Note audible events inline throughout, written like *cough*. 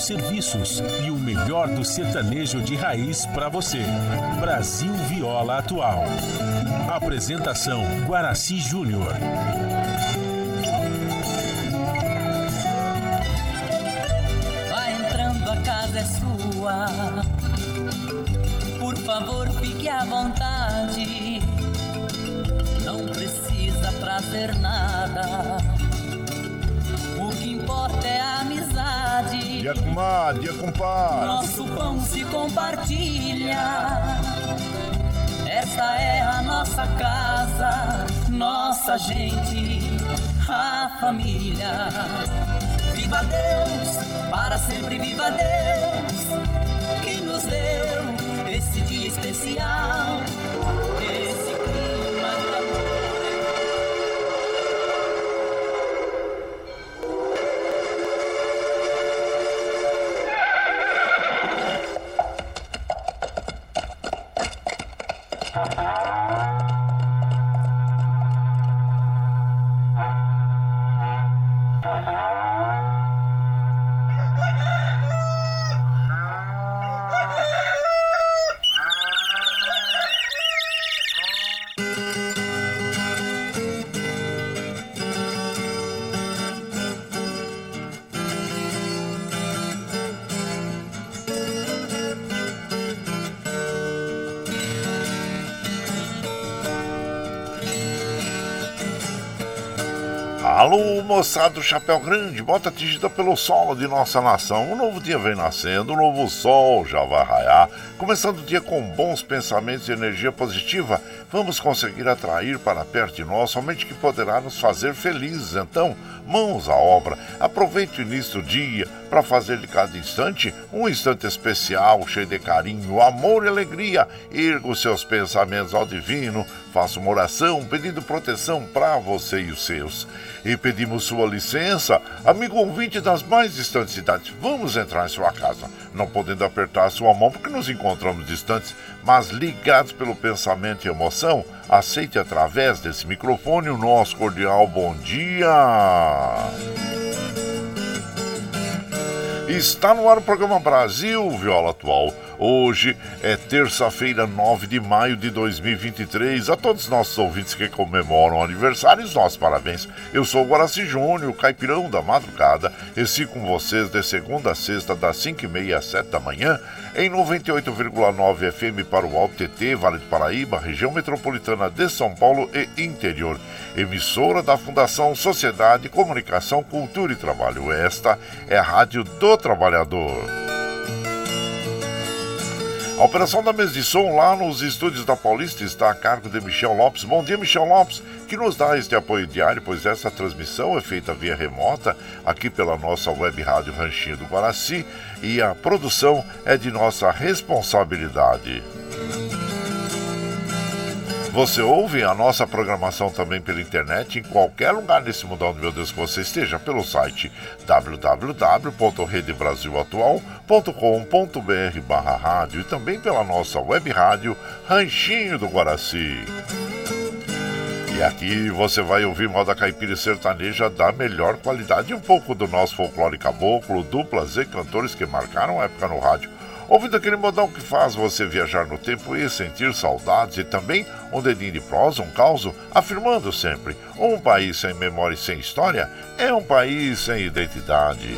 serviços e o melhor do sertanejo de raiz para você. Brasil Viola Atual. Apresentação Guaraci Júnior. Vai entrando, a casa é sua. Por favor, fique à vontade. Não precisa trazer nada. O que importa é a amizade. Dia comadre, dia compadre. Nosso pão se compartilha. Esta é a nossa casa, nossa gente, a família. Viva Deus, para sempre viva Deus, moçada do Chapéu Grande, bota atingida pelo solo de nossa nação. Um novo dia vem nascendo, um novo sol já vai raiar. Começando o dia com bons pensamentos e energia positiva, vamos conseguir atrair para perto de nós somente que poderá nos fazer felizes. Então, mãos à obra. Aproveite o início do dia para fazer de cada instante um instante especial, cheio de carinho, amor e alegria. Erga os seus pensamentos ao divino, faça uma oração pedindo proteção para você e os seus. E pedimos sua licença, amigo ouvinte das mais distantes cidades, vamos entrar em sua casa, não podendo apertar sua mão porque nos encontramos distantes, mas ligados pelo pensamento e emoção, aceite através desse microfone o nosso cordial bom dia. Está no ar o programa Brasil Viola Atual. Hoje é terça-feira, 9 de maio de 2023. A todos os nossos ouvintes que comemoram aniversários, nossos parabéns. Eu sou o Guaraci Júnior, caipirão da madrugada. Esse com vocês de segunda a sexta, das 5h30 às 7 da manhã, em 98,9 FM para o Alto TT, Vale do Paraíba, região metropolitana de São Paulo e interior. Emissora da Fundação Sociedade, Comunicação, Cultura e Trabalho. Esta é a Rádio do Trabalhador. A operação da mesa de som lá nos estúdios da Paulista está a cargo de Michel Lopes. Bom dia, Michel Lopes, que nos dá este apoio diário, pois essa transmissão é feita via remota aqui pela nossa web rádio Ranchinho do Guaraci e a produção é de nossa responsabilidade. Você ouve a nossa programação também pela internet em qualquer lugar nesse mundão, meu Deus, que você esteja, pelo site www.redebrasilatual.com.br barra rádio e também pela nossa web rádio Ranchinho do Guaraci. E aqui você vai ouvir moda caipira e sertaneja da melhor qualidade um pouco do nosso folclore caboclo, duplas e cantores que marcaram a época no rádio. Ouvindo aquele modão que faz você viajar no tempo e sentir saudades e também um dedinho de prosa, um causo, afirmando sempre: um país sem memória e sem história é um país sem identidade.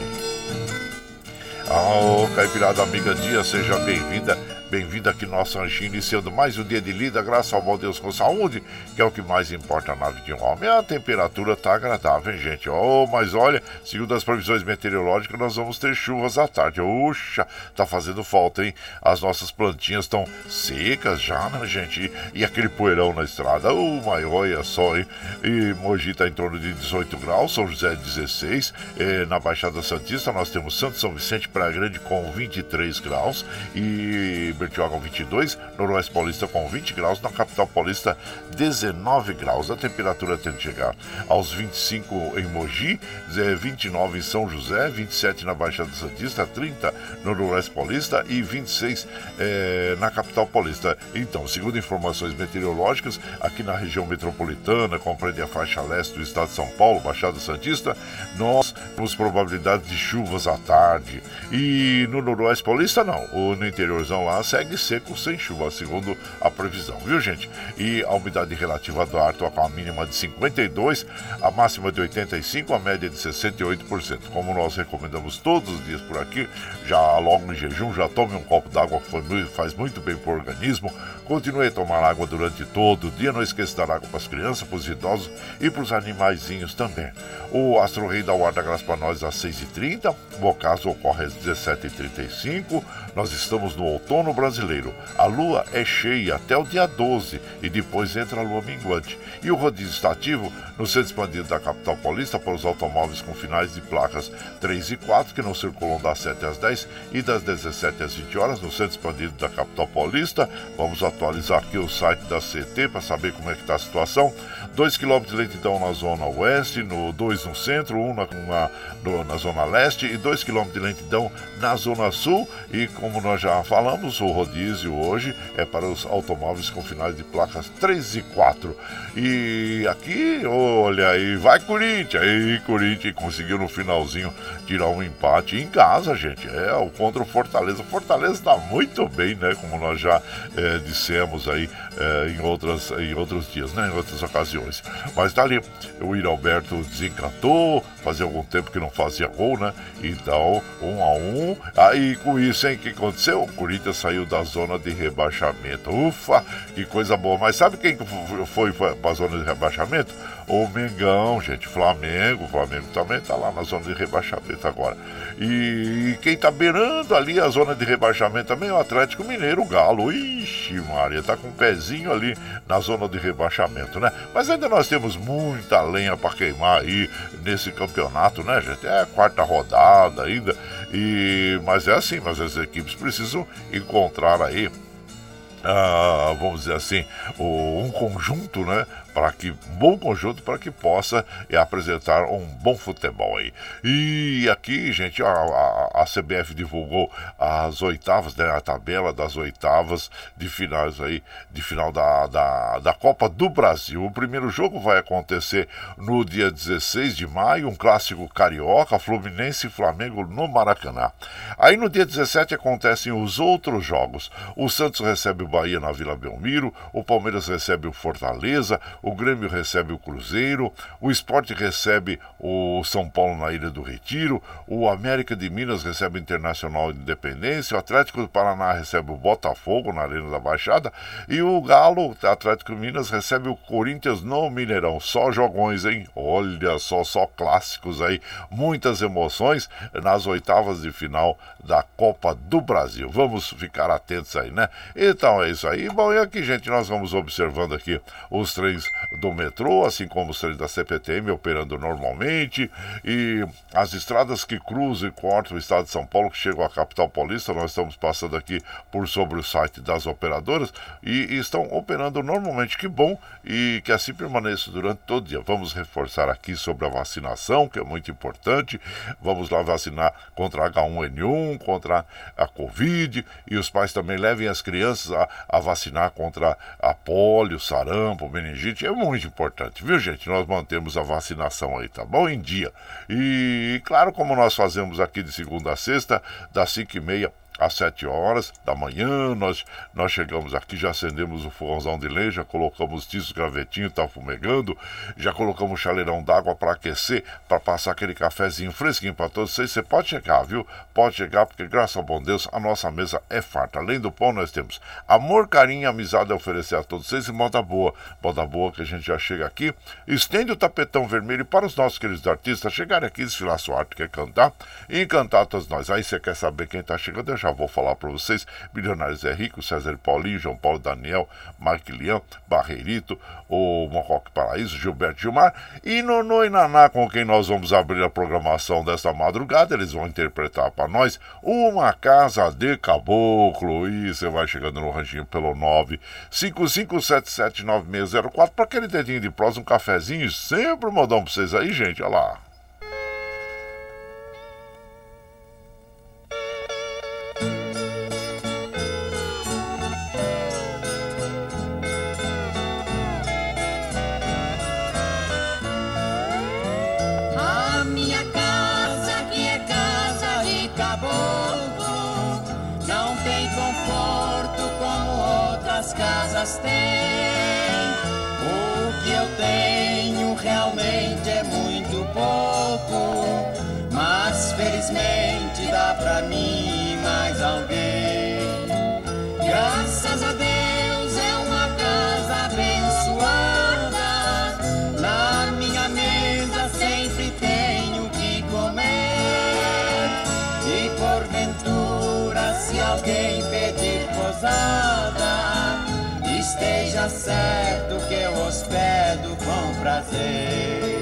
Oh, Caipirada Amiga Dia, seja bem-vinda, bem-vinda aqui no nosso ranchinho, iniciando mais um dia de lida, graças ao bom Deus com saúde, que é o que mais importa na vida de um homem. A temperatura tá agradável, hein, gente? Oh, mas olha, segundo as previsões meteorológicas, nós vamos ter chuvas à tarde. Oxa, tá fazendo falta, hein? As nossas plantinhas estão secas já, né, gente? E, aquele poeirão na estrada, oh, mas olha só, hein? E Mogi tá em torno de 18 graus, São José 16, eh, na Baixada Santista nós temos Santo São Vicente, Praia Grande com 23 graus e Bertioga 22, Noroeste Paulista com 20 graus, na capital paulista 19 graus. A temperatura tende a chegar aos 25 em Mogi, 29 em São José, 27 na Baixada Santista, 30 no Noroeste Paulista e 26 eh, na capital paulista. Então, segundo informações meteorológicas, aqui na região metropolitana, compreende a faixa leste do estado de São Paulo, Baixada Santista, nós temos probabilidade de chuvas à tarde. E no Noroeste Paulista, não. O, no interiorzão lá segue seco sem chuva, segundo a previsão, viu, gente? E a umidade relativa do ar está com a mínima de 52, a máxima de 85, a média de 68%. Como nós recomendamos todos os dias por aqui, já logo no jejum, já tome um copo d'água faz muito bem para o organismo. Continue a tomar água durante todo o dia. Não esqueça de dar água para as crianças, para os idosos e para os animaizinhos também. O Astro Rei da graça para nós às 6h30. O ocaso ocorre às 17h35. Nós estamos no outono brasileiro. A lua é cheia até o dia 12 e depois entra a lua minguante. E o rodízio está ativo no centro expandido da capital paulista para os automóveis com finais de placas 3 e 4 que não circulam das 7 às 10 e das 17 às 20 horas no centro expandido da capital paulista. Vamos atualizar aqui o site da CT para saber como é que está a situação. 2 km de lentidão na zona oeste, no 2 no centro, 1 um na, na, na zona leste e 2 km de lentidão na zona sul. E como nós já falamos, o rodízio hoje é para os automóveis com finais de placas 3 e 4. E aqui, olha aí, vai Corinthians! Corinthians conseguiu no finalzinho tirar um empate em casa, gente. É, o contra o Fortaleza. Fortaleza está muito bem, né? Como nós já é, dissemos aí é, em, outras, em outros dias, né? Em outras ocasiões. Mas tá ali, o Iralberto desencantou, fazia algum tempo que não fazia gol, né? Então, um a um. Aí com isso, hein, o que aconteceu? O Corinthians saiu da zona de rebaixamento. Ufa, que coisa boa. Mas sabe quem foi para a zona de rebaixamento? O Mengão, gente, Flamengo. O Flamengo também está lá na zona de rebaixamento agora. E quem está beirando ali a zona de rebaixamento também é o Atlético Mineiro, o Galo. Ixi, Maria, tá com um pezinho ali na zona de rebaixamento, né? Mas ainda nós temos muita lenha para queimar aí nesse campeonato, né, gente? É a quarta rodada ainda. E mas é assim, mas as equipes precisam encontrar aí ah, vamos dizer assim, um conjunto, né, para que bom conjunto para que possa é, apresentar um bom futebol aí. E aqui, gente, a, a, a CBF divulgou as oitavas, né, a tabela das oitavas de finais aí, de final da, da, da Copa do Brasil. O primeiro jogo vai acontecer no dia 16 de maio, um clássico carioca, Fluminense e Flamengo no Maracanã. Aí no dia 17 acontecem os outros jogos. O Santos recebe o Bahia na Vila Belmiro, o Palmeiras recebe o Fortaleza, o Grêmio recebe o Cruzeiro, o Esporte recebe o São Paulo na Ilha do Retiro, o América de Minas recebe o Internacional de Independência, o Atlético do Paraná recebe o Botafogo na Arena da Baixada e o Galo, Atlético de Minas, recebe o Corinthians no Mineirão. Só jogões, hein? Olha só, só clássicos aí, muitas emoções nas oitavas de final da Copa do Brasil. Vamos ficar atentos aí, né? Então é isso aí. Bom, e aqui, gente, nós vamos observando aqui os trens do metrô, assim como os trens da CPTM operando normalmente, e as estradas que cruzam e cortam o estado de São Paulo, que chegam à capital paulista, nós estamos passando aqui por sobre o site das operadoras e, e estão operando normalmente. Que bom e que assim permaneça durante todo o dia. Vamos reforçar aqui sobre a vacinação, que é muito importante. Vamos lá vacinar contra H1N1, contra a Covid, e os pais também levem as crianças a, a vacinar contra a polio, sarampo, meningite. É muito importante, viu, gente? Nós mantemos a vacinação aí, tá bom? Em dia. E, claro, como nós fazemos aqui de segunda a sexta, das 5 e meia às 7 horas da manhã, nós, nós chegamos aqui, já acendemos o fogãozão de lenha, já colocamos tiço, gravetinho, tá fumegando, já colocamos chaleirão d'água para aquecer, para passar aquele cafezinho fresquinho para todos vocês. Você pode chegar, viu? Pode chegar, porque graças ao bom Deus, a nossa mesa é farta. Além do pão, nós temos amor, carinho e amizade a oferecer a todos vocês e moda boa. Moda boa que a gente já chega aqui, estende o tapetão vermelho para os nossos queridos artistas chegarem aqui, desfilar sua arte, quer cantar e encantar todos nós. Aí você quer saber quem tá chegando, eu já vou falar para vocês. Milionários é Rico, César Paulinho, João Paulo Daniel, Marque Leão, Barreirito, o Mocoque Paraíso, Gilberto Gilmar e Nono e Naná, com quem nós vamos abrir a programação desta madrugada. Eles vão interpretar para nós Uma Casa de Caboclo. E você vai chegando no ranchinho pelo 955779604 para aquele dedinho de prosa, um cafezinho. Sempre modão para vocês aí, gente. Olha lá. Casas têm. O que eu tenho realmente é muito pouco, certo que eu hospedo com prazer.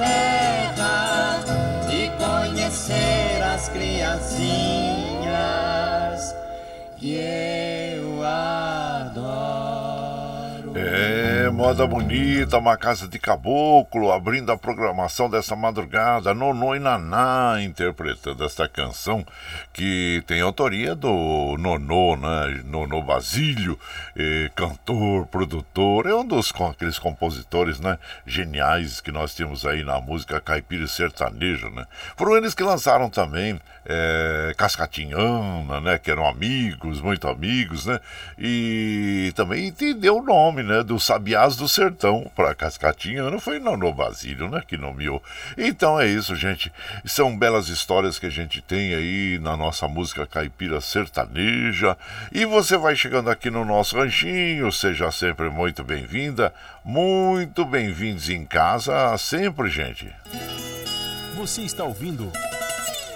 Terra e conhecer as criancinhas moda bonita, uma casa de caboclo, abrindo a programação dessa madrugada, Nonô e Naná interpretando esta canção que tem autoria do Nonô, né? Nonô Basílio, eh, cantor, produtor, é um dos com aqueles compositores, né? Geniais que nós temos aí na música caipira e sertaneja, né? Foram eles que lançaram também eh, Cascatinhana, né? Que eram amigos, muito amigos, né? E também deu o nome, né? Do Do Sertão para Cascatinhana, foi Nonô Basílio, né? Que nomeou. Então é isso, gente. São belas histórias que a gente tem aí na nossa música caipira sertaneja. E você vai chegando aqui no nosso ranchinho, seja sempre muito bem-vinda, muito bem-vindos em casa, sempre, gente. Você está ouvindo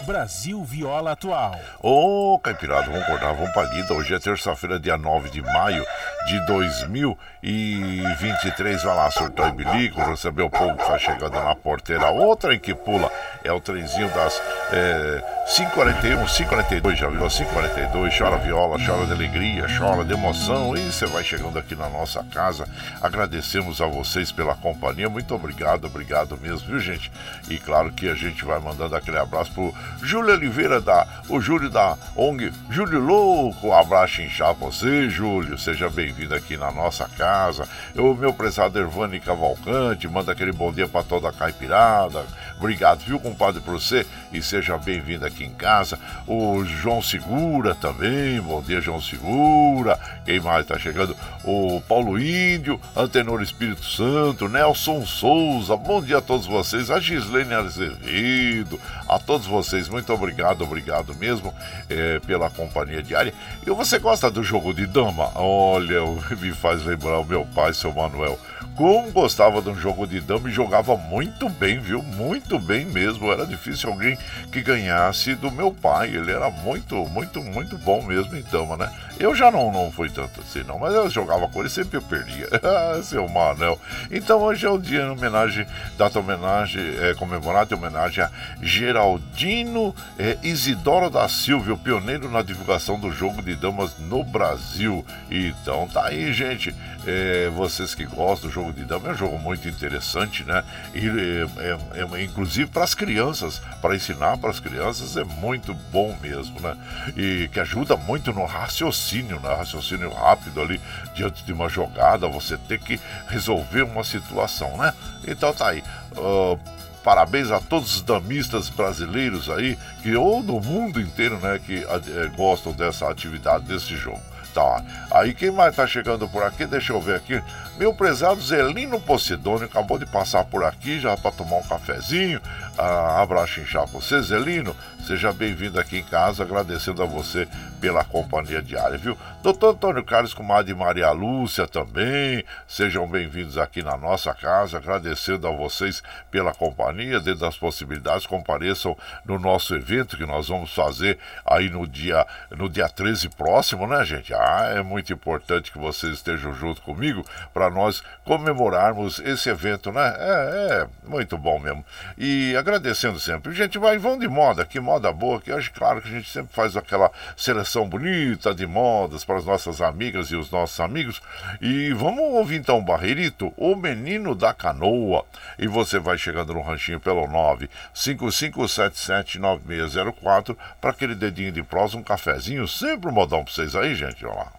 Brasil Viola Atual. Ô, Caipirada, vamos acordar, vamos pra lida. Hoje é terça-feira, dia 9 de maio de 2023. Vai lá, surtou e bilico, recebeu o povo que tá chegando na porteira. Outra que pula é o trenzinho das é, 5h41, 5h42, já viu? 5h42, chora viola, chora de alegria, chora de emoção. E você vai chegando aqui na nossa casa. Agradecemos a vocês pela companhia. Muito obrigado, obrigado mesmo, viu, gente? E claro que a gente vai mandando aquele abraço pro Júlio Oliveira da o Júlio da ONG Júlio Louco, um abraço inchado você, Júlio. Seja bem-vindo aqui na nossa casa. O meu prezado Ervani Cavalcante, manda aquele bom dia para toda a caipirada. Obrigado, viu, compadre, por você e seja bem-vindo aqui em casa. O João Segura também, bom dia, João Segura. Quem mais tá chegando? O Paulo Índio, Antenor Espírito Santo, Nelson Souza, bom dia a todos vocês. A Gislene Azevedo, a todos vocês, muito obrigado, obrigado mesmo é, pela companhia diária. E você gosta do jogo de dama? Olha, *laughs* me faz lembrar o meu pai, seu Manuel. Como gostava de um jogo de dama e jogava muito bem, viu? Muito bem mesmo. Era difícil alguém que ganhasse do meu pai. Ele era muito, muito, muito bom mesmo em dama, né? Eu já não, não fui tanto assim, não, mas eu jogava com ele sempre eu perdia. *laughs* Seu Manel. Então hoje é o dia em homenagem, data homenagem, é, comemorada em homenagem a É, Isidoro da Silva, o pioneiro na divulgação do jogo de damas no Brasil. Então tá aí, gente. É, vocês que gostam do jogo de damas, é um jogo muito interessante, né? E, é, é, é inclusive para as crianças, para ensinar para as crianças é muito bom mesmo, né? E que ajuda muito no raciocínio né? raciocínio rápido ali diante de uma jogada, você tem que resolver uma situação, né? Então tá aí. Uh, parabéns a todos os damistas brasileiros aí, que ou do mundo inteiro, né, que uh, gostam dessa atividade, desse jogo. Tá. Aí quem mais tá chegando por aqui? Deixa eu ver aqui. Meu prezado Zelino Posidônio acabou de passar por aqui já para tomar um cafezinho. Ah, abraço inchado você, Zelino. Seja bem-vindo aqui em casa, agradecendo a você pela companhia diária, viu? Doutor Antônio Carlos, comadre Maria Lúcia também, sejam bem-vindos aqui na nossa casa, agradecendo a vocês pela companhia, dentro das possibilidades, compareçam no nosso evento que nós vamos fazer aí no dia, no dia 13 próximo, né, gente? Ah, é muito importante que vocês estejam junto comigo para nós comemorarmos esse evento, né? É, é muito bom mesmo. E agradecendo sempre. Gente, vai, vão de moda, que moda boa, que hoje, claro que a gente sempre faz aquela seleção bonita de modas para as nossas amigas e os nossos amigos. E vamos ouvir então Barreirito, o menino da canoa. E você vai chegando no ranchinho pelo 955779604 para aquele dedinho de prosa, um cafezinho, sempre um modão para vocês aí, gente. Vamos lá.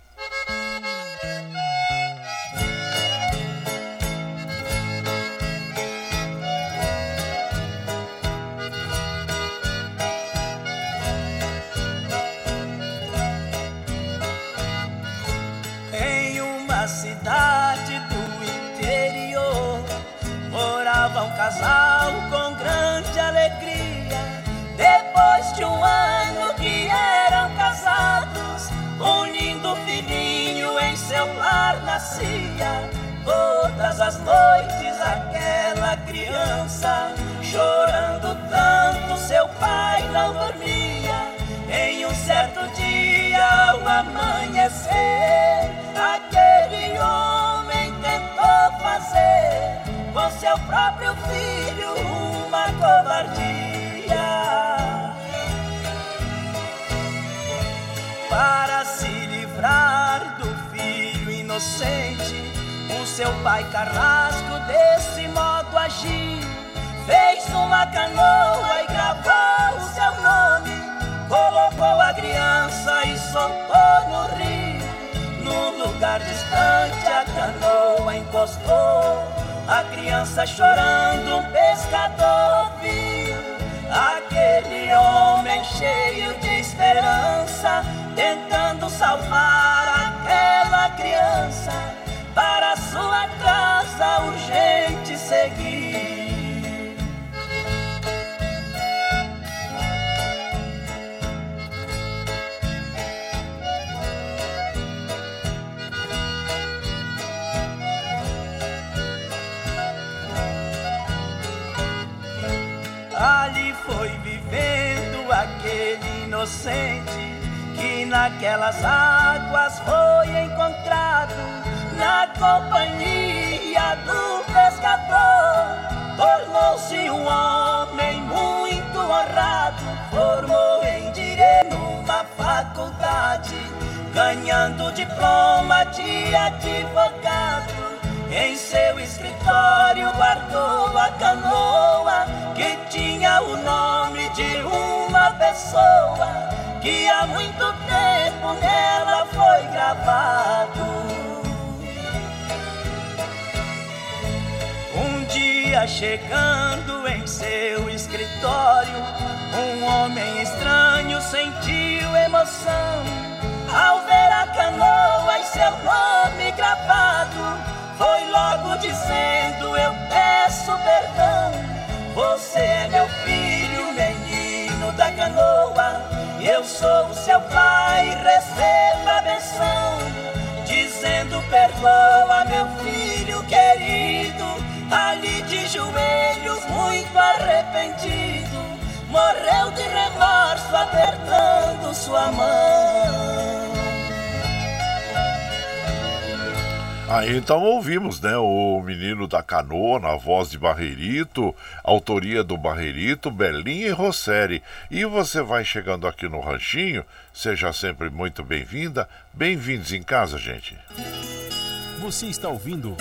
Casal com grande alegria. Depois de um ano que eram casados, um lindo filhinho em seu lar nascia. Todas as noites aquela criança chorando tanto, seu pai não dormia. Em um certo dia, ao amanhecer, aquele homem com seu próprio filho uma covardia. Para se livrar do filho inocente, o seu pai carrasco desse modo agiu. Fez uma canoa e gravou o seu nome, colocou a criança e soltou no rio. Num lugar distante a canoa encostou a criança chorando, um pescador viu aquele homem cheio de esperança, tentando salvar aquela criança para sua casa urgente seguir. Inocente que naquelas águas foi encontrado na companhia do pescador. Tornou-se um homem muito honrado, formou em direito numa faculdade, ganhando diploma de advogado. Em seu escritório guardou a canoa que tinha o nome de uma pessoa que há muito tempo nela foi gravado. Um dia chegando em seu escritório, um homem estranho sentiu emoção ao ver a canoa e seu nome gravado. Foi logo dizendo: Eu peço perdão. Você é meu filho, da canoa. Eu sou o seu pai, receba a benção. Dizendo: Perdoa, meu filho querido. Ali de joelhos, muito arrependido. Morreu de remorso, apertando sua mão. Aí então ouvimos, né, o menino da canoa na voz de Barreirito, autoria do Barreirito, Belinha e Rosseri. E você vai chegando aqui no ranchinho, seja sempre muito bem-vinda, bem-vindos em casa, gente. Você está ouvindo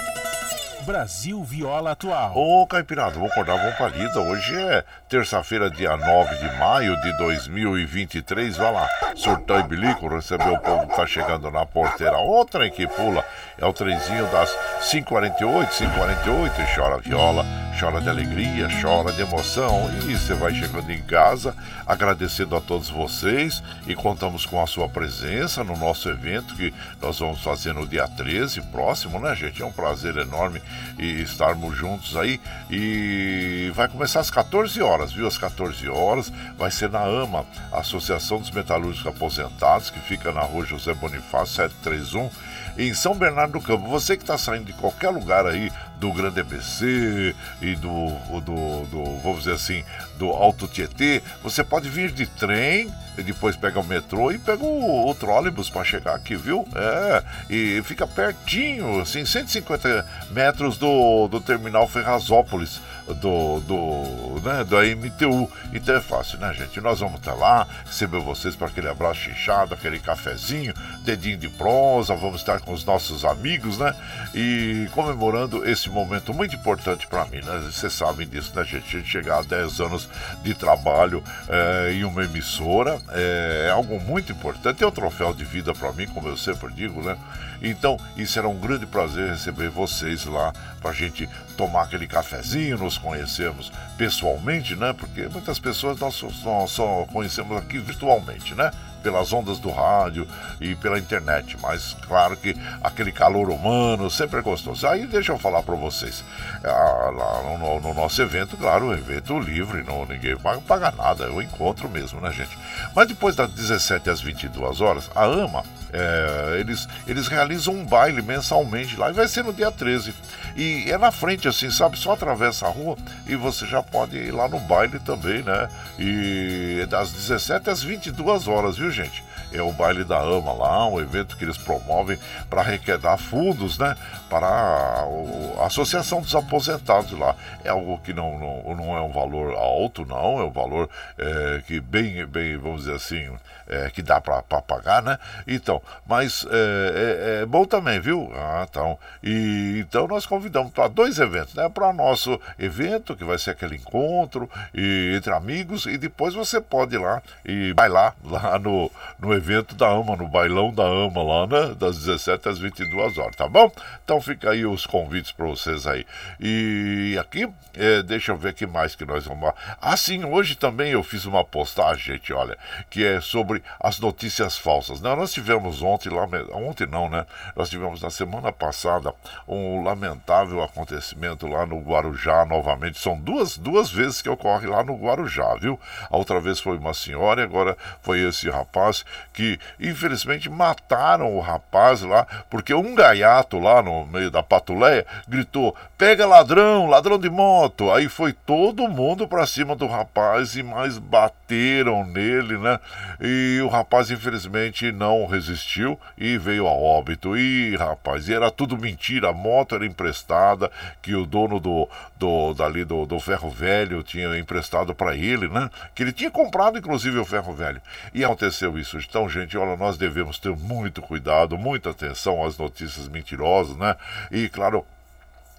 Brasil Viola Atual. Ô, Caipirada, vou acordar, vamos pra lida. Hoje é terça-feira, dia 9 de maio de 2023. Vai lá, surtão e bilico, receber o povo que tá chegando na porteira. Outra em que pula é o trenzinho das 5h48, 5h48. E chora viola, chora de alegria, chora de emoção. E você vai chegando em casa, agradecendo a todos vocês. E contamos com a sua presença no nosso evento que nós vamos fazer no dia 13, próximo, né, gente? É um prazer enorme e estarmos juntos aí. E vai começar às 14 horas, viu? Às 14 horas vai ser na AMA, Associação dos Metalúrgicos Aposentados, que fica na rua José Bonifácio 731, em São Bernardo do Campo. Você que está saindo de qualquer lugar aí do Grande ABC e do, do, do, vamos dizer assim, do Alto Tietê, você pode vir de trem e depois pega o metrô e pega o, o trólebus para chegar aqui, viu? É, e fica pertinho, assim, 150 metros do, do terminal Ferrazópolis, do, do, né, da MTU. Então é fácil, né, gente? Nós vamos estar lá, receber vocês para aquele abraço chinchado, aquele cafezinho, dedinho de prosa, vamos estar com os nossos amigos, né? E comemorando esse momento muito importante para mim, né? Vocês sabem disso, né, gente? A gente chegar a 10 anos de trabalho é, em uma emissora é, é algo muito importante. É um troféu de vida para mim, como eu sempre digo, né? Então, isso era um grande prazer receber vocês lá para a gente tomar aquele cafezinho, nos conhecermos pessoalmente, né? Porque muitas pessoas nós só, só conhecemos aqui virtualmente, né? Pelas ondas do rádio e pela internet, mas claro que aquele calor humano sempre é gostoso. Aí deixa eu falar para vocês, ah, lá no, no, nosso evento, claro, evento livre, não, ninguém paga, paga nada, é o encontro mesmo, né, gente? Mas depois das 17 às 22 horas, a AMA, é, eles, eles realizam um baile mensalmente lá e vai ser no dia 13. E é na frente, assim, sabe? Só atravessa a rua e você já pode ir lá no baile também, né? E é das 17 às 22 horas, viu, gente? É o baile da AMA lá, um evento que eles promovem para arrecadar fundos, né? Para a, Associação dos Aposentados lá. É algo que não, não, não é um valor alto, não, é um valor é, que bem, bem, vamos dizer assim, é, que dá para pagar, né? Então, mas é, é, é, bom também, viu? Ah, então, e, então nós convidamos para dois eventos, né? Para nosso evento, que vai ser aquele encontro e, entre amigos, e depois você pode ir lá e bailar lá no, no evento da AMA, no bailão da AMA lá, né? Das 17 às 22 horas, tá bom? Então fica aí os convites para vocês aí. E aqui, é, deixa eu ver que mais que nós vamos. Ah, sim, hoje também eu fiz uma postagem, gente, olha, que é sobre as notícias falsas. Não, nós tivemos ontem, ontem não, né? Nós tivemos na semana passada um lamentável acontecimento lá no Guarujá novamente. São duas, duas vezes que ocorre lá no Guarujá, viu? A outra vez foi uma senhora e agora foi esse rapaz que infelizmente mataram o rapaz lá, porque um gaiato lá no meio da patuleia gritou: pega ladrão, ladrão de moto. Aí foi todo mundo para cima do rapaz e mais bateram nele, né? E o rapaz infelizmente não resistiu e veio a óbito. E rapaz, era tudo mentira, a moto era emprestada, que o dono do, do dali do, do ferro velho tinha emprestado para ele, né? Que ele tinha comprado inclusive o ferro velho. E aconteceu isso. Então, gente, olha, nós devemos ter muito cuidado, muita atenção às notícias mentirosas, né? E claro,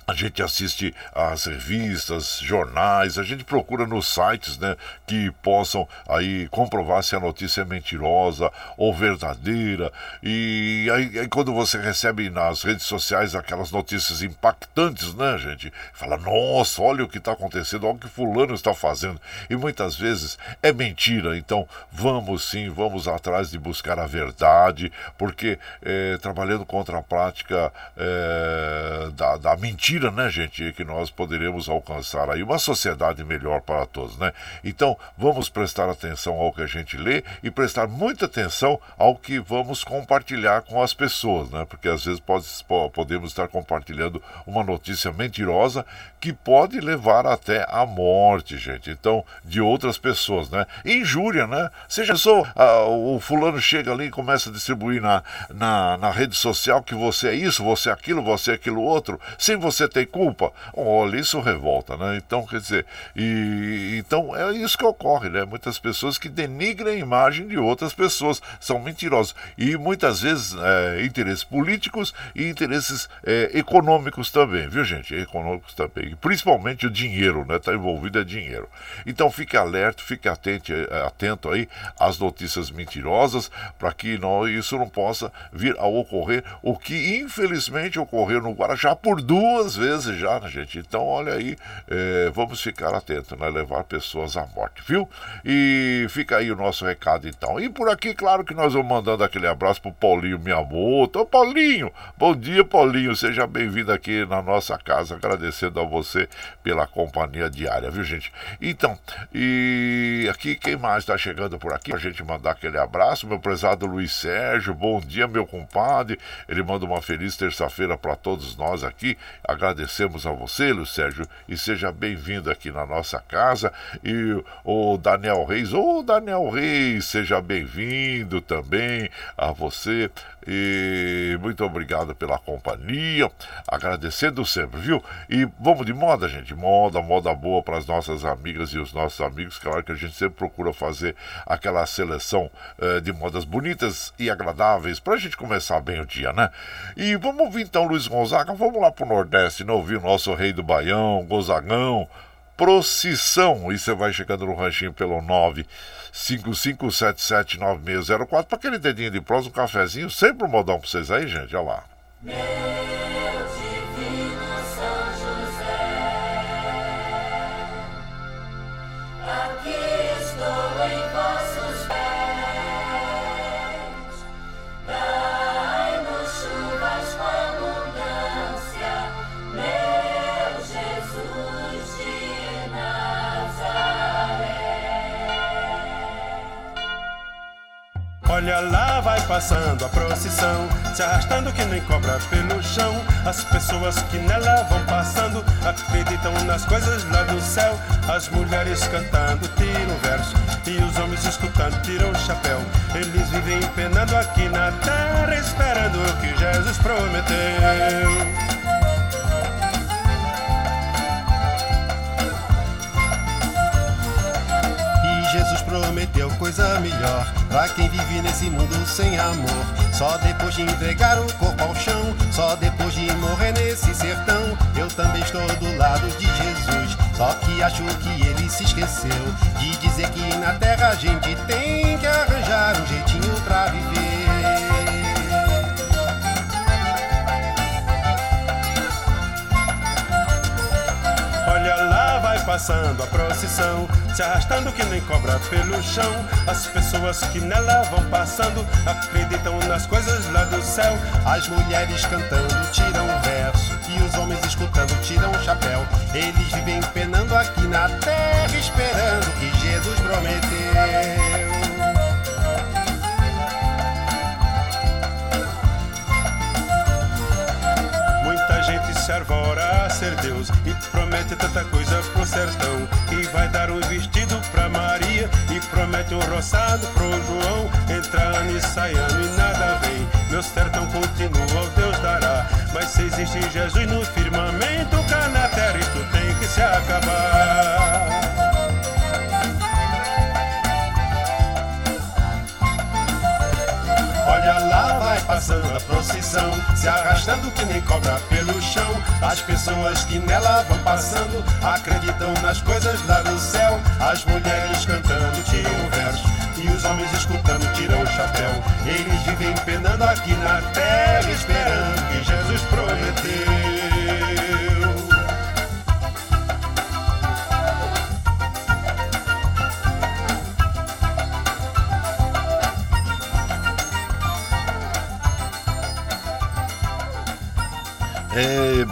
a gente assiste às revistas, jornais, a gente procura nos sites né, que possam aí comprovar se a notícia é mentirosa ou verdadeira. E aí, aí, quando você recebe nas redes sociais aquelas notícias impactantes, né, gente? Fala, nossa, olha o que está acontecendo, olha o que fulano está fazendo. E muitas vezes é mentira. Então vamos sim, vamos atrás de buscar a verdade, porque é, trabalhando contra a prática é, da, da mentira mentira, né, gente, que nós poderemos alcançar aí uma sociedade melhor para todos, né? Então, vamos prestar atenção ao que a gente lê e prestar muita atenção ao que vamos compartilhar com as pessoas, né? Porque às vezes pode, podemos estar compartilhando uma notícia mentirosa que pode levar até a morte, gente. Então, de outras pessoas, né? Injúria, né? Seja só o fulano chega ali e começa a distribuir na, na, na rede social que você é isso, você é aquilo, você é aquilo outro, sem você você tem culpa? Olha, isso revolta, né? Então, quer dizer, e, então é isso que ocorre, né? Muitas pessoas que denigram a imagem de outras pessoas, são mentirosas. E muitas vezes é, interesses políticos e interesses é, econômicos também, viu, gente? Econômicos também. Principalmente o dinheiro, né? Está envolvido é dinheiro. Então fique alerta, fique atento, é, atento aí às notícias mentirosas para que não, isso não possa vir a ocorrer o que infelizmente ocorreu no Guarajá por duas vezes já, né, gente? Então, olha aí, é, vamos ficar atentos, né? Levar pessoas à morte, viu? E fica aí o nosso recado, então. E por aqui, claro que nós vamos mandando aquele abraço pro Paulinho Miyamoto. Ô, Paulinho! Bom dia, Paulinho. Seja bem-vindo aqui na nossa casa, agradecendo a você pela companhia diária, viu, gente? Então, e aqui, quem mais está chegando por aqui? Pra gente mandar aquele abraço, meu prezado Luiz Sérgio. Bom dia, meu compadre. Ele manda uma feliz terça-feira para todos nós aqui. Agradecemos a você, Luiz Sérgio, e seja bem-vindo aqui na nossa casa. E o Daniel Reis, ô Daniel Reis, seja bem-vindo também a você. E muito obrigado pela companhia. Agradecendo sempre, viu? E vamos de moda, gente. Moda, moda boa para as nossas amigas e os nossos amigos. Claro que a gente sempre procura fazer aquela seleção eh, de modas bonitas e agradáveis para a gente começar bem o dia, né? E vamos ouvir então Luiz Gonzaga. Vamos lá para o Nordeste, não ouvir o nosso rei do Baião, Gozagão. Procissão, e você vai chegando no ranchinho pelo 9 55779604 para aquele dedinho de prosa, um cafezinho, sempre um modão para vocês aí, gente. Olha lá. Passando a procissão, se arrastando que nem cobra pelo chão. As pessoas que nela vão passando acreditam nas coisas lá do céu. As mulheres cantando tiram verso e os homens escutando tiram o chapéu. Eles vivem penando aqui na terra, esperando o que Jesus prometeu. Prometeu coisa melhor Pra quem vive nesse mundo sem amor. Só depois de entregar o corpo ao chão Só depois de morrer nesse sertão Eu também estou do lado de Jesus. Só que acho que ele se esqueceu De dizer que na terra a gente tem que arranjar um jeitinho passando a procissão, se arrastando que nem cobra pelo chão. As pessoas que nela vão passando acreditam nas coisas lá do céu. As mulheres cantando tiram verso e os homens escutando tiram o chapéu. Eles vivem penando aqui na terra, esperando que Jesus prometeu. Se arvora a ser Deus e promete tanta coisa pro sertão. E vai dar um vestido pra Maria e promete um roçado pro João. Entra ano e sai ano e nada vem. Meu sertão continua, Deus dará. Mas se existe Jesus no firmamento, cá na terra isso tem que se acabar. Passando a procissão, se arrastando que nem cobra pelo chão. As pessoas que nela vão passando acreditam nas coisas lá do céu. As mulheres cantando tiram verso e os homens escutando tiram o chapéu. Eles vivem penando aqui na terra, esperando que Jesus prometeu.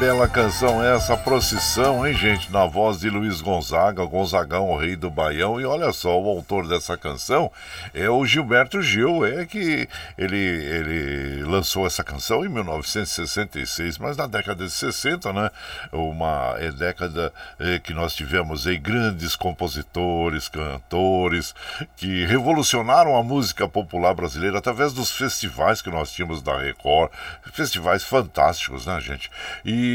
Bela canção essa, procissão, hein, gente? Na voz de Luiz Gonzaga, Gonzagão, o rei do Baião. E olha só, o autor dessa canção é o Gilberto Gil, é que ele, ele lançou essa canção em 1966, mas na década de 60, né? Uma é década é, que nós tivemos aí grandes compositores, cantores, que revolucionaram a música popular brasileira através dos festivais que nós tínhamos da Record, festivais fantásticos, né, gente? E,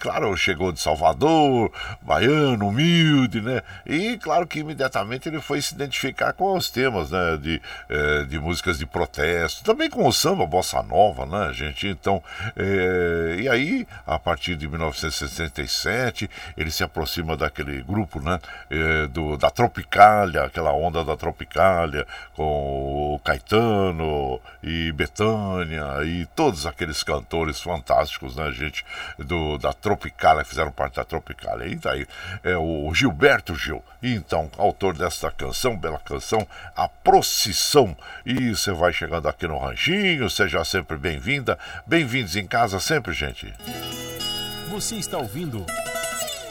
claro, chegou de Salvador, baiano, humilde, né? E, claro que imediatamente ele foi se identificar com os temas, né? De, eh, de músicas de protesto, também com o samba, bossa nova, né, gente? Então, eh, e aí, a partir de 1967, ele se aproxima daquele grupo, né? Eh, do, da Tropicália, aquela onda da Tropicália, com o Caetano e Betânia e todos aqueles cantores fantásticos, né, gente? Do, da Tropicália, fizeram parte da Tropicália. E daí é o Gilberto Gil. Então, autor desta canção, bela canção, A Procissão. E você vai chegando aqui no Ranchinho, seja sempre bem-vinda. Bem-vindos em casa sempre, gente. Você está ouvindo.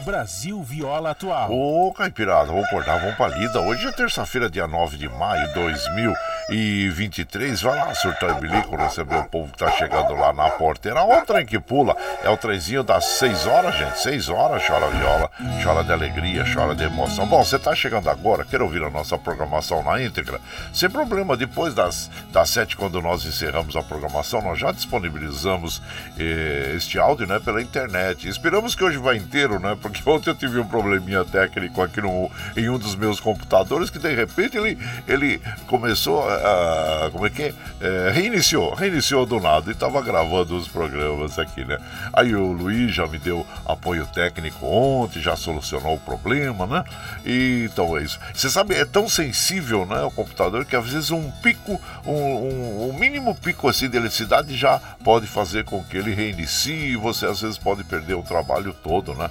Brasil Viola Atual. Ô, Caipirada, vamos acordar, vamos pra lida. Hoje é terça-feira, dia 9 de maio de 2023. Vai lá, surtar e bilico, receber o povo que tá chegando lá na porteira. Olha o trem que pula. É o trenzinho das 6 horas, gente. 6 horas, chora viola, chora de alegria, chora de emoção. Bom, você tá chegando agora, quer ouvir a nossa programação na íntegra? Sem problema, depois das, das 7, quando nós encerramos a programação, nós já disponibilizamos eh, este áudio, né, pela internet. Esperamos que hoje vá inteiro, né, porque ontem eu tive um probleminha técnico aqui no, em um dos meus computadores que de repente ele, ele começou a. como é que é? é reiniciou, reiniciou do nada e estava gravando os programas aqui, né? Aí o Luiz já me deu apoio técnico ontem, já solucionou o problema, né? E, então é isso. Você sabe, é tão sensível, né? O computador que às vezes um pico, um, um, um mínimo pico assim de eletricidade já pode fazer com que ele reinicie e você às vezes pode perder o trabalho todo, né?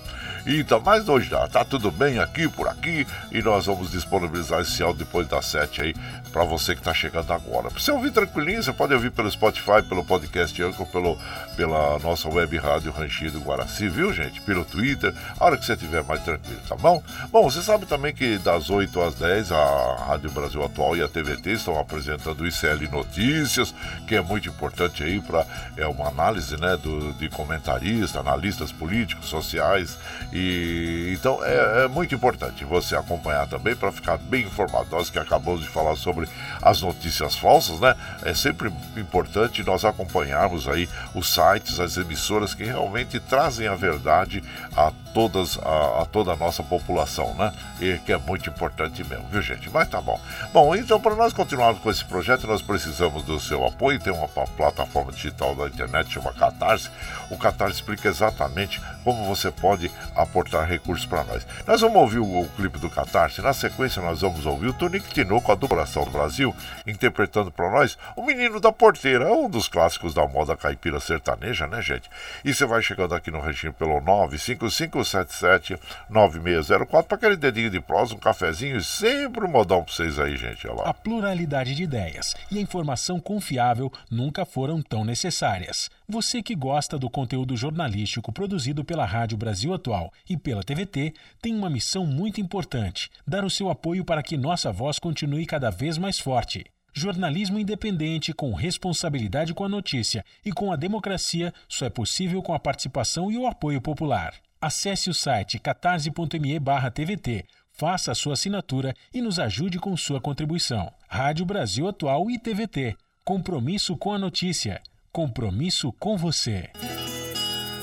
Então, mas hoje já tá tudo bem aqui, por aqui, e nós vamos disponibilizar esse áudio depois das 7 aí para você que tá chegando agora. Pra você ouvir tranquilinho, você pode ouvir pelo Spotify, pelo podcast Anchor, pelo, pela nossa web rádio Ranchinho do Guaraci, viu, gente? Pelo Twitter, a hora que você estiver mais tranquilo, tá bom? Bom, você sabe também que das 8 às 10 a Rádio Brasil Atual e a TVT estão apresentando o ICL Notícias, que é muito importante aí para é uma análise, né, do, de comentaristas, analistas políticos, sociais e então é, é muito importante você acompanhar também para ficar bem informado. Nós que acabamos de falar sobre as notícias falsas, né? É sempre importante nós acompanharmos aí os sites, as emissoras que realmente trazem a verdade a todas a, a, toda a nossa população, né? E que é muito importante mesmo, viu gente? Mas tá bom. Bom, então para nós continuarmos com esse projeto, nós precisamos do seu apoio. Tem uma, uma plataforma digital da internet chama Catarse. O Catarse explica exatamente como você pode aportar recursos para nós. Nós vamos ouvir o, o, clipe do Catarse. Na sequência, nós vamos ouvir o Tonico Tinoco, a do Brasil, interpretando para nós o Menino da Porteira, um dos clássicos da moda caipira sertaneja, né, gente? E você vai chegando aqui no regime pelo 955779604 para aquele dedinho de prosa, um cafezinho e sempre um modão para vocês aí, gente. Olha lá. A pluralidade de ideias e a informação confiável nunca foram tão necessárias. Você que gosta do conteúdo jornalístico produzido pela Rádio Brasil Atual e pela TVT tem uma missão muito importante: dar o seu apoio para que nossa voz continue cada vez mais forte. Jornalismo independente, com responsabilidade com a notícia e com a democracia, só é possível com a participação e o apoio popular. Acesse o site catarse.me/tvt, faça a sua assinatura e nos ajude com sua contribuição. Rádio Brasil Atual e TVT. Compromisso com a notícia. Compromisso com você.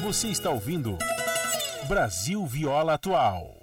Você está ouvindo Brasil Viola Atual.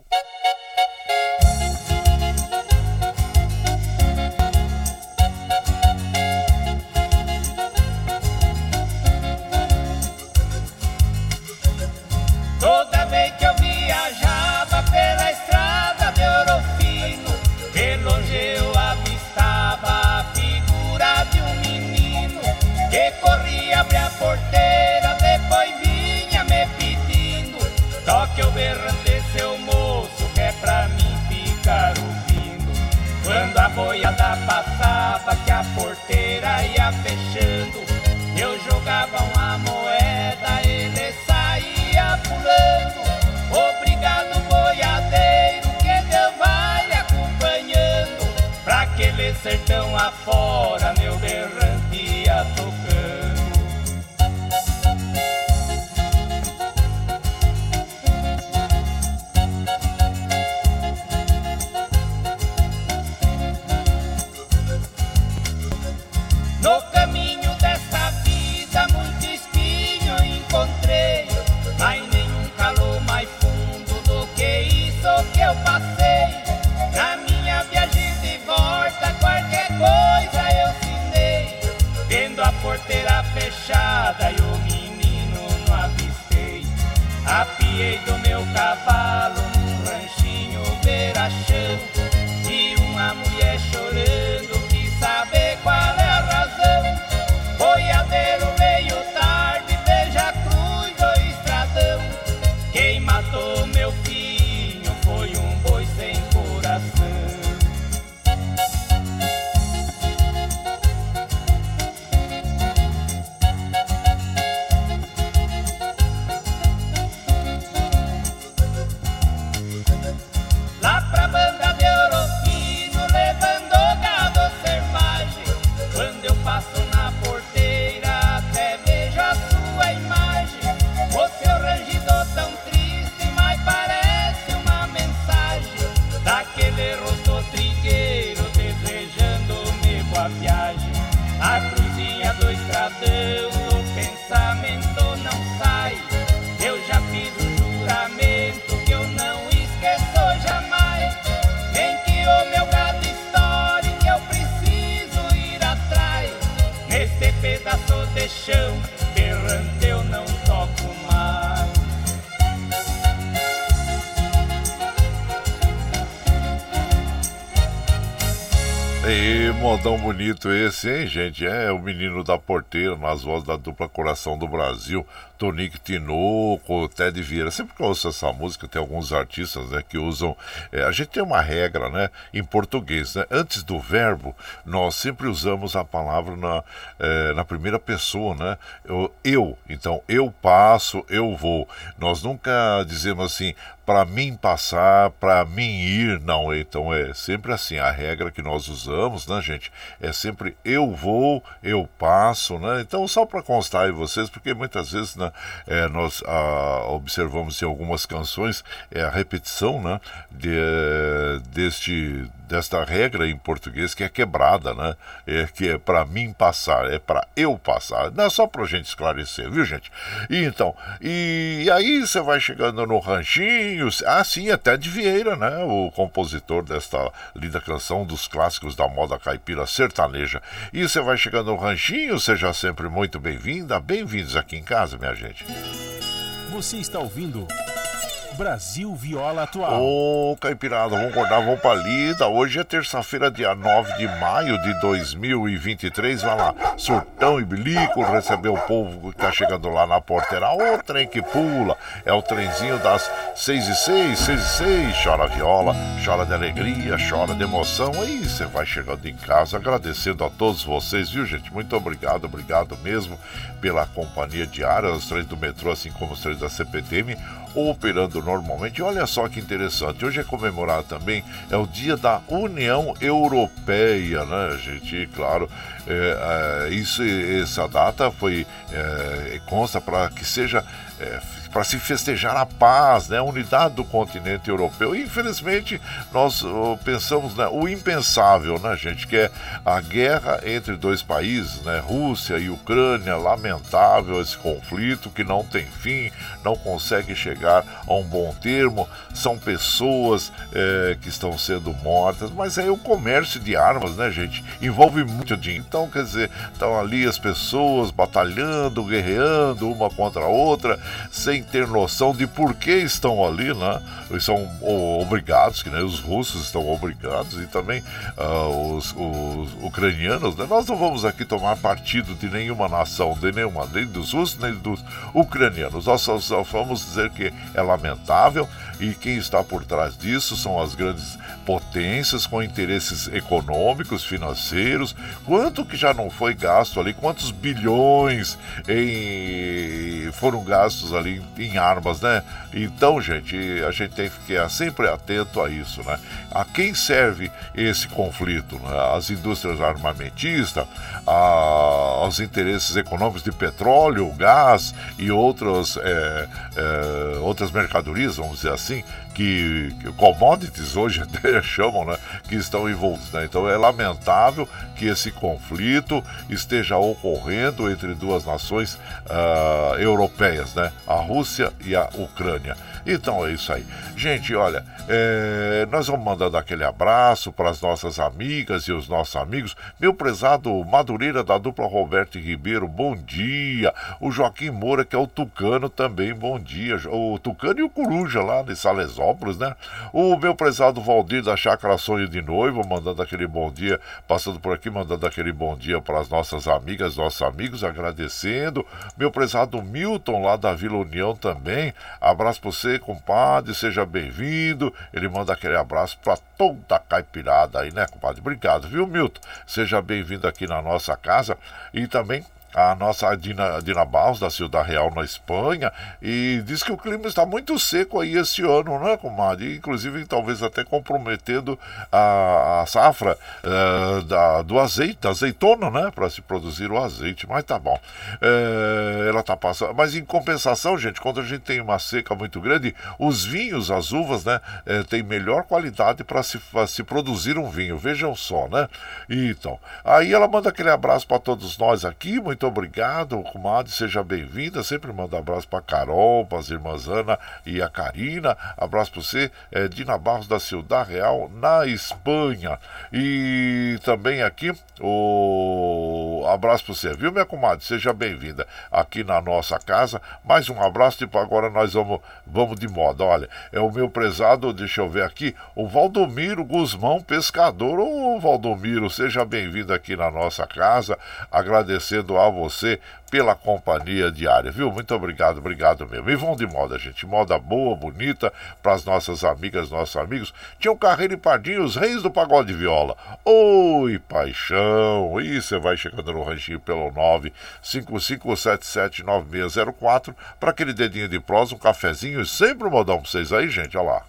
for porteira fechada e o menino não avistei. Apiei do meu bonito esse, hein, gente? É o menino da porteira, nas vozes da dupla Coração do Brasil. Tonique Tinoco, Ted Vieira. Sempre que eu ouço essa música, tem alguns artistas né, que usam. É, a gente tem uma regra né, em português. Né? Antes do verbo, nós sempre usamos a palavra na, é, na primeira pessoa. Né? Eu, eu, então, eu passo, eu vou. Nós nunca dizemos assim, para mim passar, para mim ir, não. Então é sempre assim, a regra que nós usamos, né, gente? É sempre eu vou, eu passo, né? Então, só para constar aí vocês, porque muitas vezes né, é, nós ah, observamos em algumas canções é, a repetição, né, de, deste desta regra em português que é quebrada, né? É que é para mim passar, é para eu passar. Não é só para gente esclarecer, viu, gente? E então, e, aí você vai chegando no ranchinho, ah, sim, até de Vieira, né? O compositor desta linda canção dos clássicos da moda caipira sertaneja. E você vai chegando no ranchinho, seja sempre muito bem-vinda, bem-vindos aqui em casa, minha gente. Você está ouvindo Brasil Viola Atual. Ô, Caipirada, vamos acordar, vamos pra lida. Hoje é terça-feira, dia 9 de maio de 2023. Vai lá, surtão e bilico, receber o povo que tá chegando lá na porteira. O trem que pula, é o trenzinho das 6 e 6, 6 e 6. Chora viola, chora de alegria, chora de emoção. Aí você vai chegando em casa, agradecendo a todos vocês, viu, gente? Muito obrigado, obrigado mesmo pela companhia diária, os trens do metrô, assim como os trens da CPTM operando normalmente. Olha só que interessante, hoje é comemorado também, é o dia da União Europeia, né, gente? E, claro, é, é, isso, essa data foi é, consta para que seja é, para se festejar a paz, né, a unidade do continente europeu. E, infelizmente, nós uh, pensamos né, o impensável, né, gente, que é a guerra entre dois países, né, Rússia e Ucrânia. Lamentável esse conflito que não tem fim, não consegue chegar a um bom termo. São pessoas é, que estão sendo mortas, mas aí o comércio de armas, né, gente, envolve muito dinheiro. Então, quer dizer, estão ali as pessoas batalhando, guerreando uma contra a outra, sem ter noção de por que estão ali, né? Eles são obrigados, que né, os russos estão obrigados e também uh, os, os, ucranianos, né? Nós não vamos aqui tomar partido de nenhuma nação, de nenhuma, nem dos russos, nem dos ucranianos. Nós só, só vamos dizer que é lamentável e quem está por trás disso são as grandes potências com interesses econômicos, financeiros. Quanto que já não foi gasto ali? Quantos bilhões em, foram gastos ali em armas, né? Então, gente, a gente tem que ficar sempre atento a isso, né? A quem serve esse conflito? Né? As indústrias armamentistas, a, aos interesses econômicos de petróleo, gás e outras, é, é, outras mercadorias, vamos dizer assim, que, que commodities hoje *laughs* até chamam, né? Que estão envolvidos, né? Então é lamentável que esse conflito esteja ocorrendo entre duas nações uh, europeias, né? A Rússia e a Ucrânia. Então é isso aí. Gente, olha, é, nós vamos mandando aquele abraço para as nossas amigas e os nossos amigos. Meu prezado Madureira da dupla Roberto Ribeiro, bom dia. O Joaquim Moura, que é o Tucano também, bom dia. O Tucano e o Coruja lá de Salesópolis, né? O meu prezado Valdir da Chácara Sonho de Noivo, mandando aquele bom dia, passando por aqui, mandando aquele bom dia para as nossas amigas, nossos amigos, agradecendo. Meu prezado Milton lá da Vila União também, abraço para você compadre, seja bem-vindo. Ele manda aquele abraço para toda a caipirada aí, né, compadre? Obrigado, viu, Milton? Seja bem-vindo aqui na nossa casa e também a nossa Dina, Dina Barros, da Ciudad Real, na Espanha, e diz que o clima está muito seco aí esse ano, né, comadre? Inclusive, talvez até comprometendo a, a safra uh, da, do azeite, azeitona, né, para se produzir o azeite, mas tá bom. Uh, ela tá passando. Mas em compensação, gente, quando a gente tem uma seca muito grande, os vinhos, as uvas, né, uh, têm melhor qualidade para se, se produzir um vinho. Vejam só, né? Então, aí ela manda aquele abraço para todos nós aqui, muito muito obrigado, comadre, seja bem-vinda. Sempre manda abraço para Carol, para as irmãs Ana e a Karina. Abraço para você, é, Dina Barros da Ciudad Real, na Espanha. E também aqui o abraço para você, viu, minha comadre? Seja bem-vinda aqui na nossa casa. Mais um abraço, tipo, agora nós vamos, vamos de moda. Olha, é o meu prezado, deixa eu ver aqui, o Valdomiro Guzmão, pescador. Ô, Valdomiro, seja bem-vindo aqui na nossa casa. Agradecendo a você pela companhia diária, viu? Muito obrigado, obrigado mesmo. E vão de moda, gente. Moda boa, bonita, para as nossas amigas, nossos amigos. Tinha o Carreiro e Pardinho, os reis do pagode viola. Oi, paixão! E você vai chegando no ranchinho pelo 955779604 para aquele dedinho de prosa, um cafezinho e sempre um modão para vocês aí, gente. Olha lá.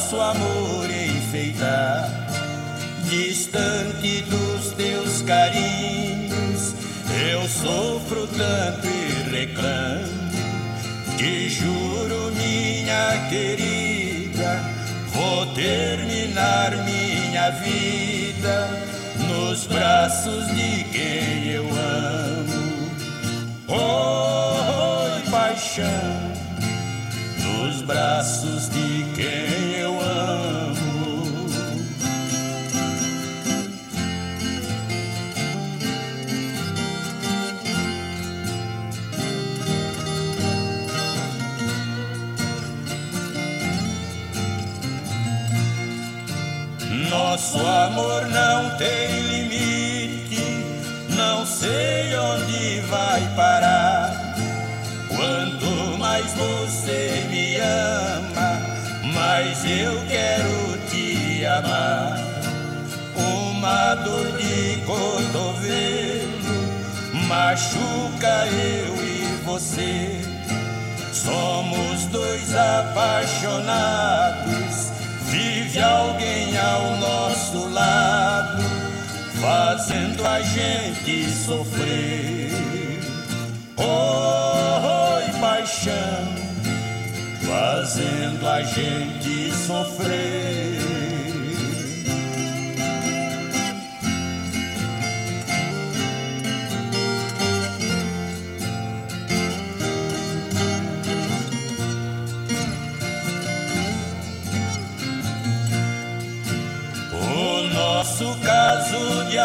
Nosso amor enfeitar. Distante dos teus carinhos, eu sofro tanto e reclamo, que juro, minha querida, vou terminar minha vida nos braços de quem eu amo. Oh, paixão, nos braços de quem Nosso amor não tem limite, não sei onde vai parar. Quanto mais você me ama, mais eu quero te amar. Uma dor de cotovelo machuca eu e você. Somos dois apaixonados. Vive alguém ao nosso lado, fazendo a gente sofrer. Oi, paixão, fazendo a gente sofrer.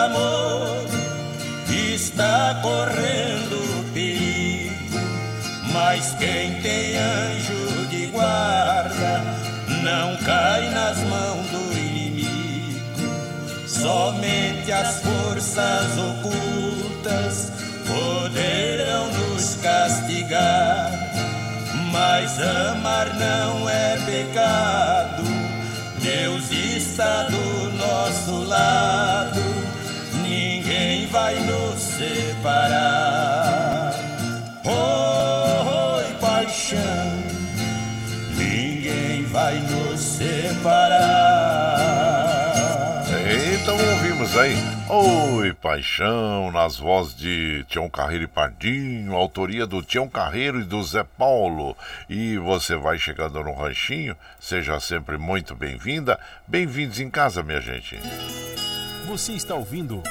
Amor está correndo perigo, mas quem tem anjo de guarda não cai nas mãos do inimigo. Somente as forças ocultas poderão nos castigar, mas amar não é pecado. Deus está do nosso lado, vai nos separar. Oi, paixão, ninguém vai nos separar. Então ouvimos aí Oi Paixão, nas vozes de Tião Carreiro e Pardinho, autoria do Tião Carreiro e do Zé Paulo. E você vai chegando no ranchinho, seja sempre muito bem-vinda. Bem-vindos em casa, minha gente. Você está ouvindo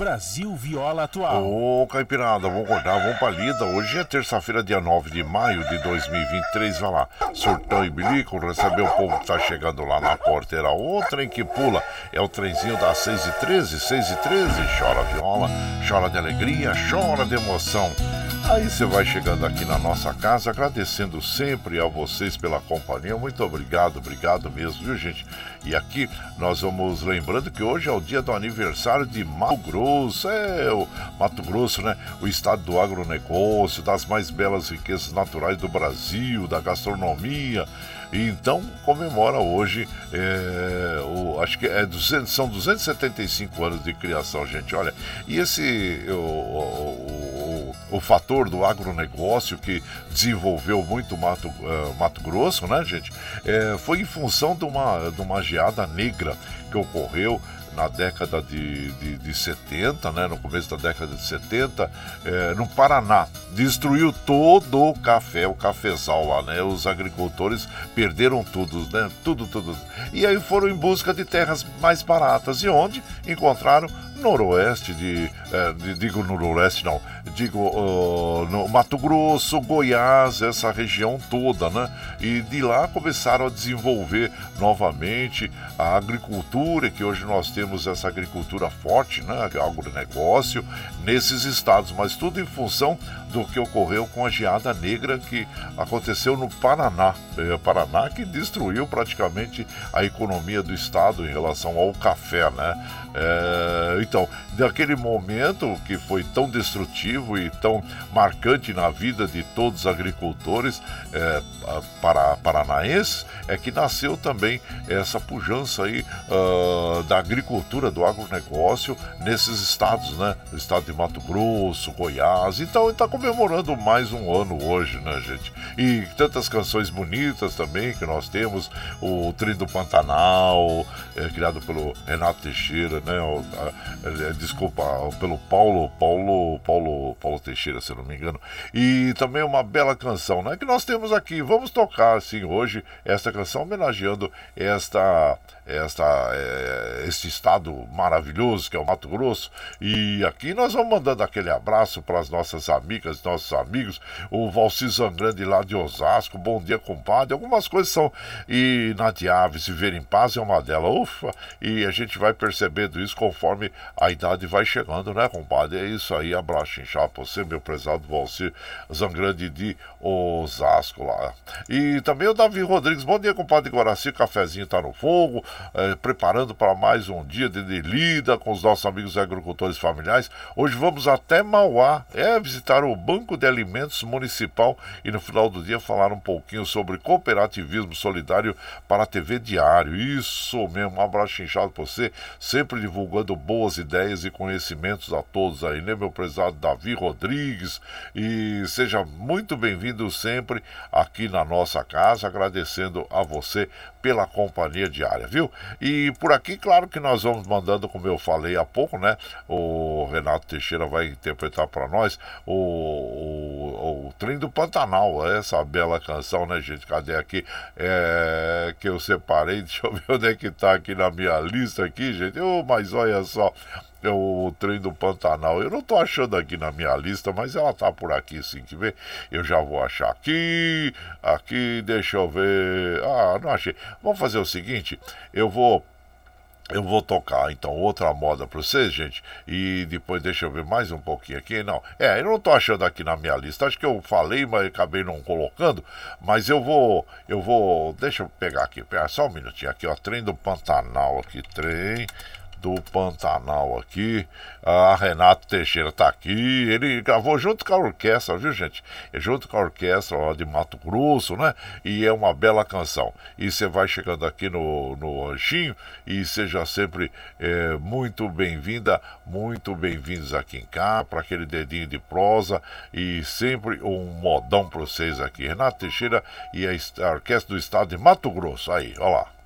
Brasil Viola Atual. Ô, Caipirada, vamos acordar, vamos pra lida. Hoje é terça-feira, dia 9 de maio de 2023. Vai lá, surtão e bilico, receber o povo que tá chegando lá na porteira. O trem que pula é o trenzinho das 6 e 13 6 e 13 Chora viola, chora de alegria, chora de emoção. Aí você vai chegando aqui na nossa casa, agradecendo sempre a vocês pela companhia. Muito obrigado, obrigado mesmo, viu, gente? E aqui nós vamos lembrando que hoje é o dia do aniversário de Mato Grosso. É, o Mato Grosso, né? O estado do agronegócio, das mais belas riquezas naturais do Brasil, da gastronomia. E então comemora hoje, é, o, acho que é 200, são 275 anos de criação, gente. Olha, e esse o, o, o, o fator do agronegócio que desenvolveu muito Mato, uh, Mato Grosso, né, gente? É, foi em função de uma, de uma geada negra que ocorreu na década de, de, de 70, né, no começo da década de 70, é, no Paraná. Destruiu todo o café, o cafezal lá, né? Os agricultores perderam tudo, né? Tudo, tudo. E aí foram em busca de terras mais baratas. E onde encontraram noroeste de, é, de, digo noroeste não, digo uh, no Mato Grosso, Goiás, essa região toda, né? E de lá começaram a desenvolver novamente a agricultura, que hoje nós temos essa agricultura forte, né? Agronegócio nesses estados, mas tudo em função do que ocorreu com a geada negra que aconteceu no Paraná. É, Paraná que destruiu praticamente a economia do estado em relação ao café, né? É, então, daquele momento que foi tão destrutivo e tão marcante na vida de todos os agricultores é, para, paranaenses, é que nasceu também essa pujança aí uh, da agricultura, do agronegócio nesses estados, né? O estado de Mato Grosso, Goiás. Então, está comemorando mais um ano hoje, né, gente? E tantas canções bonitas também que nós temos, o Trem do Pantanal, é, criado pelo Renato Teixeira, né? Desculpa, pelo Paulo, Paulo, Paulo, Paulo Teixeira, se não me engano. E também uma bela canção, né? Que nós temos aqui. Vamos tocar, assim, hoje, esta canção homenageando esta esta, é, este estado maravilhoso que é o Mato Grosso. E aqui nós vamos mandando aquele abraço para as nossas amigas, nossos amigos, o Valci Zangrande lá de Osasco, bom dia, compadre. Algumas coisas são inadiáveis, viver em paz é uma delas. Ufa! E a gente vai percebendo isso conforme a idade vai chegando, né, compadre? É isso aí, abraço inchado você, meu prezado Valci Zangrande de Osasco lá. E também o Davi Rodrigues, bom dia, compadre Guaraci, cafezinho tá no fogo eh, preparando para mais um dia de, lida com os nossos amigos agricultores familiares. Hoje vamos até Mauá, é visitar o Banco de Alimentos Municipal e no final do dia falar um pouquinho sobre cooperativismo solidário para a TV Diário. Isso mesmo, um abraço inchado para você, sempre divulgando boas ideias e conhecimentos a todos aí, né, meu prezado Davi Rodrigues? E seja muito bem-vindo sempre aqui na nossa casa, agradecendo a você pela companhia diária, viu? E por aqui, claro que nós vamos mandando, como eu falei há pouco, né? O Renato Teixeira vai interpretar para nós o, o, o, Trem do Pantanal, essa bela canção, né, gente? Cadê aqui? É, que eu separei, *laughs* deixa eu ver onde é que tá aqui na minha lista aqui, gente. Oh, mas olha só é o trem do Pantanal. Eu não tô achando aqui na minha lista, mas ela tá por aqui sim, que ver. Eu já vou achar aqui, aqui, deixa eu ver. Ah, não achei. Vamos fazer o seguinte, eu vou eu vou tocar então outra moda para vocês, gente. E depois deixa eu ver mais um pouquinho aqui. Não, é, eu não tô achando aqui na minha lista. Acho que eu falei, mas acabei não colocando. Mas eu vou, eu vou. Deixa eu pegar aqui. Só um minutinho aqui, ó. Trem do Pantanal aqui, trem do Pantanal aqui. A Renato Teixeira tá aqui. Ele gravou junto com a orquestra, viu, gente? É junto com a orquestra lá de Mato Grosso, né? E é uma bela canção. E você vai chegando aqui no, no Anjinho e seja sempre é, muito bem-vinda, muito bem-vindos aqui em cá, para aquele dedinho de prosa e sempre um modão para vocês aqui. Renato Teixeira e a Orquestra do Estado de Mato Grosso. Aí, ó lá.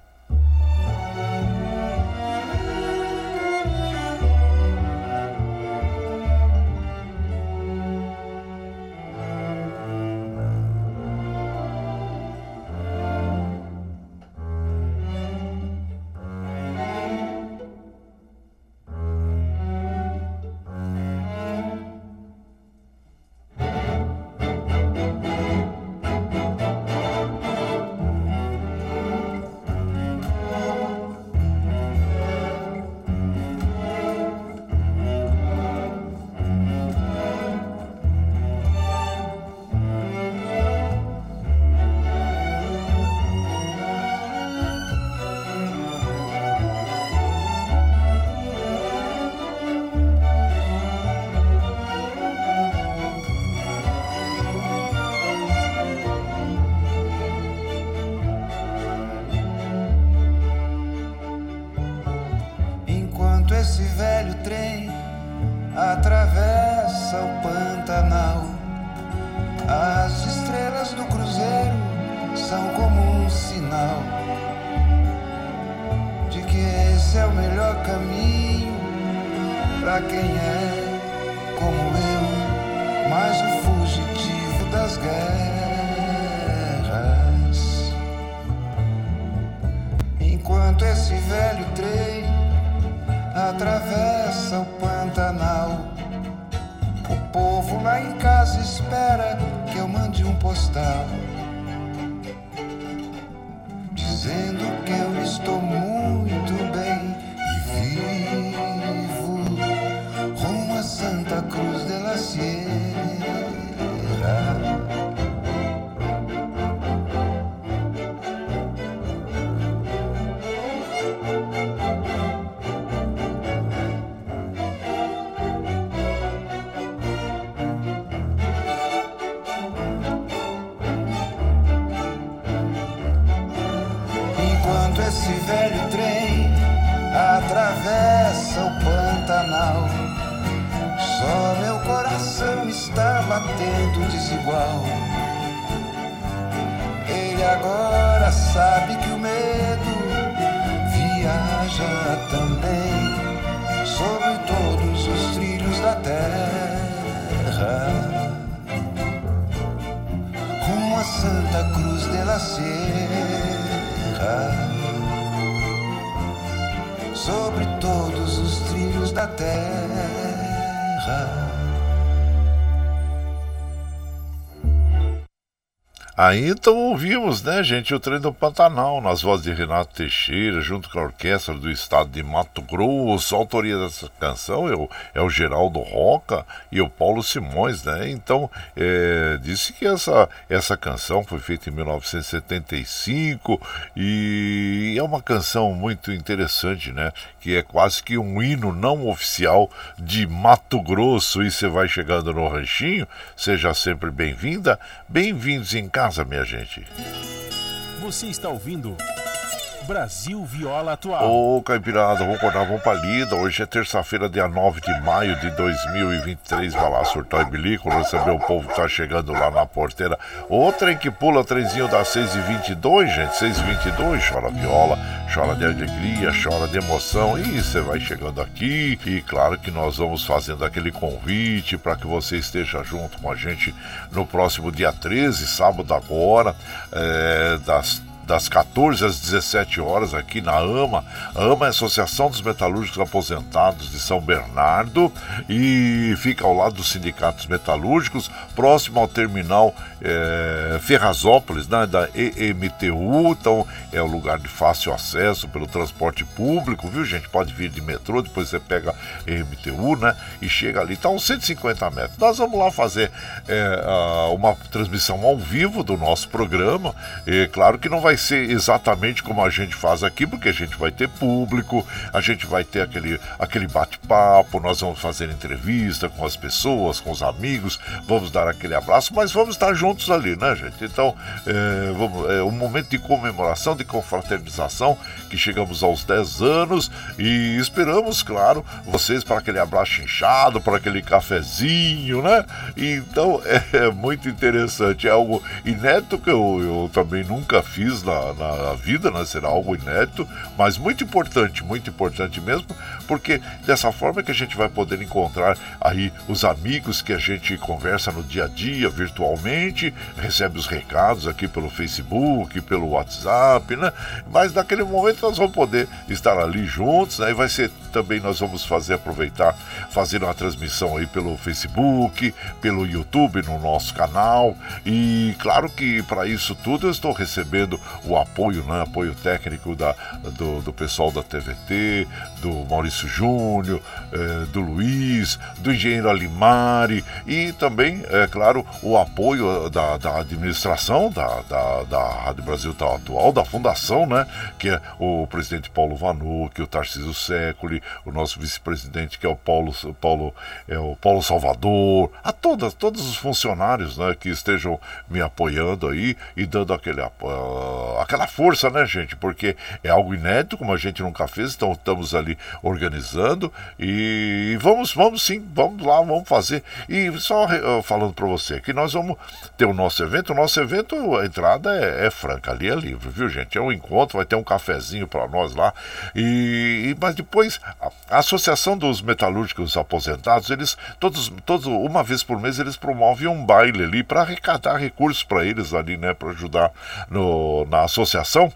Sierra sobre todos os trilhos da terra. Então ouvimos, né, gente, o trem do Pantanal, nas vozes de Renato Teixeira, junto com a orquestra do estado de Mato Grosso. A autoria dessa canção é o, é o Geraldo Roca e o Paulo Simões, né? Então, é, disse que essa, essa canção foi feita em 1975 e é uma canção muito interessante, né? Que é quase que um hino não oficial de Mato Grosso. E você vai chegando no ranchinho, seja sempre bem-vinda, bem-vindos em casa minha gente. Você está ouvindo Brasil Viola Atual. Ô, Caipirada, vamos acordar, vamos pra lida. Hoje é terça-feira, dia 9 de maio de 2023. Vai lá surtar e bilico, receber o povo que tá chegando lá na porteira. O trem que pula, trenzinho das 6h22, gente. 6h22, chora viola, chora de alegria, chora de emoção. E você vai chegando aqui. E claro que nós vamos fazendo aquele convite para que você esteja junto com a gente no próximo dia 13, sábado agora, é, das das 14 às 17 horas aqui na AMA. A AMA é a Associação dos Metalúrgicos Aposentados de São Bernardo e fica ao lado dos sindicatos metalúrgicos, próximo ao terminal é, Ferrazópolis, né, da EMTU. Então é um lugar de fácil acesso pelo transporte público, viu gente? Pode vir de metrô, depois você pega EMTU, né? E chega ali, está uns 150 metros. Nós vamos lá fazer é, uma transmissão ao vivo do nosso programa. E claro que não vai vai ser exatamente como a gente faz aqui, porque a gente vai ter público, a gente vai ter aquele, aquele bate-papo, nós vamos fazer entrevista com as pessoas, com os amigos, vamos dar aquele abraço, mas vamos estar juntos ali, né, gente? Então, é, vamos, é um momento de comemoração, de confraternização, que chegamos aos 10 anos e esperamos, claro, vocês para aquele abraço inchado, para aquele cafezinho, né? Então, *laughs* é, é muito interessante, é algo inédito que eu, eu também nunca fiz na, na vida, né? Será algo inédito, mas muito importante, muito importante mesmo, porque dessa forma que a gente vai poder encontrar aí os amigos que a gente conversa no dia a dia, virtualmente, recebe os recados aqui pelo Facebook, pelo WhatsApp, né? Mas naquele momento nós vamos poder estar ali juntos, né? E vai ser também nós vamos fazer aproveitar, fazer uma transmissão aí pelo Facebook, pelo YouTube, no nosso canal. E claro que para isso tudo eu estou recebendo o apoio, né, apoio técnico da, do, do pessoal da TVT, do Maurício Júnior, eh, do Luiz, do engenheiro Alimari e também, é claro, o apoio da, da administração da, da, da Rádio Brasil Atual, da fundação, né, que é o presidente Paulo Vanucci, o Tarcísio Séculi, o nosso vice-presidente que é o Paulo, Paulo, é o Paulo Salvador, a todas, todos os funcionários né, que estejam me apoiando aí e dando aquele apoio uh, aquela força, né, gente? Porque é algo inédito, como a gente nunca fez, então estamos ali organizando e vamos, vamos sim, vamos lá, vamos fazer. E só uh, falando para você que nós vamos ter o nosso evento, o nosso evento, a entrada é, é, franca, ali é livre, viu, gente? É um encontro, vai ter um cafezinho para nós lá. E, e, mas depois, a, a Associação dos Metalúrgicos Aposentados, eles, todos, todos, uma vez por mês, eles promovem um baile ali para arrecadar recursos para eles ali, né, para ajudar no, na associação.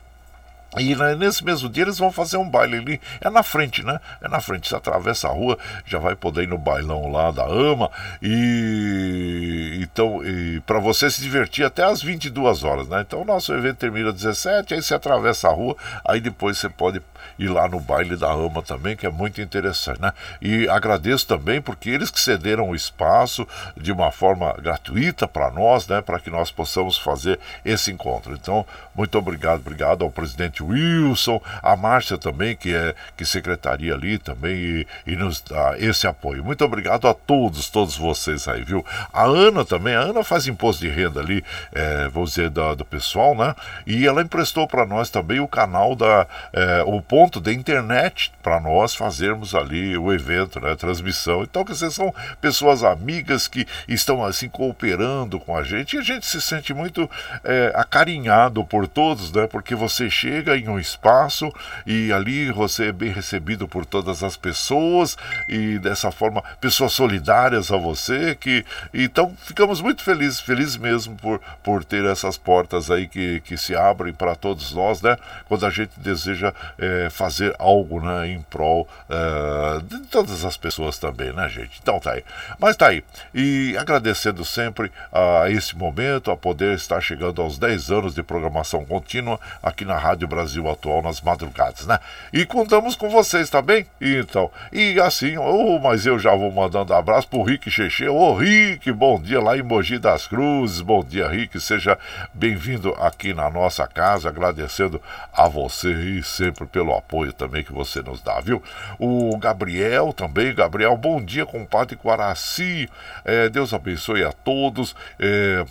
E né, nesse mesmo dia eles vão fazer um baile ali. É na frente, né? É na frente. Você atravessa a rua, já vai poder ir no bailão lá da AMA. E então, para você se divertir até às 22 horas, né? Então o nosso evento termina às 17, aí você atravessa a rua, aí depois você pode ir lá no baile da AMA também, que é muito interessante, né? E agradeço também porque eles que cederam o espaço de uma forma gratuita para nós, né? Para que nós possamos fazer esse encontro. Então, muito obrigado, obrigado ao presidente Wilson, a Márcia também, que é que secretaria ali também e, e nos dá esse apoio. Muito obrigado a todos, todos vocês aí, viu? A Ana também, a Ana faz imposto de renda ali, é, vou dizer, da, do pessoal, né? E ela emprestou para nós também o canal da, é, o ponto da internet para nós fazermos ali o evento, né? A transmissão. Então, que vocês são pessoas amigas que estão assim cooperando com a gente e a gente se sente muito é, acarinhado por todos, né? Porque você chega em um espaço e ali você é bem recebido por todas as pessoas e dessa forma pessoas solidárias a você que então ficamos muito felizes, felizes mesmo por, por ter essas portas aí que, que se abrem para todos nós, né? Quando a gente deseja é, fazer algo, né? Em prol é, de todas as pessoas também, né, gente? Então tá aí. Mas tá aí. E agradecendo sempre a esse momento, a poder estar chegando aos 10 anos de programação contínua aqui na Rádio Brasil Atual nas madrugadas, né? E contamos com vocês, tá bem? Então, e assim, oh, mas eu já vou mandando abraço pro Rick Cheche. Ô, oh, Rick, bom dia lá em Mogi das Cruzes. Bom dia, Rick. Seja bem-vindo aqui na nossa casa, agradecendo a você e sempre pelo apoio também que você nos dá, viu? O Gabriel também, Gabriel, bom dia, compadre Guaraci. É, Deus abençoe a todos. É,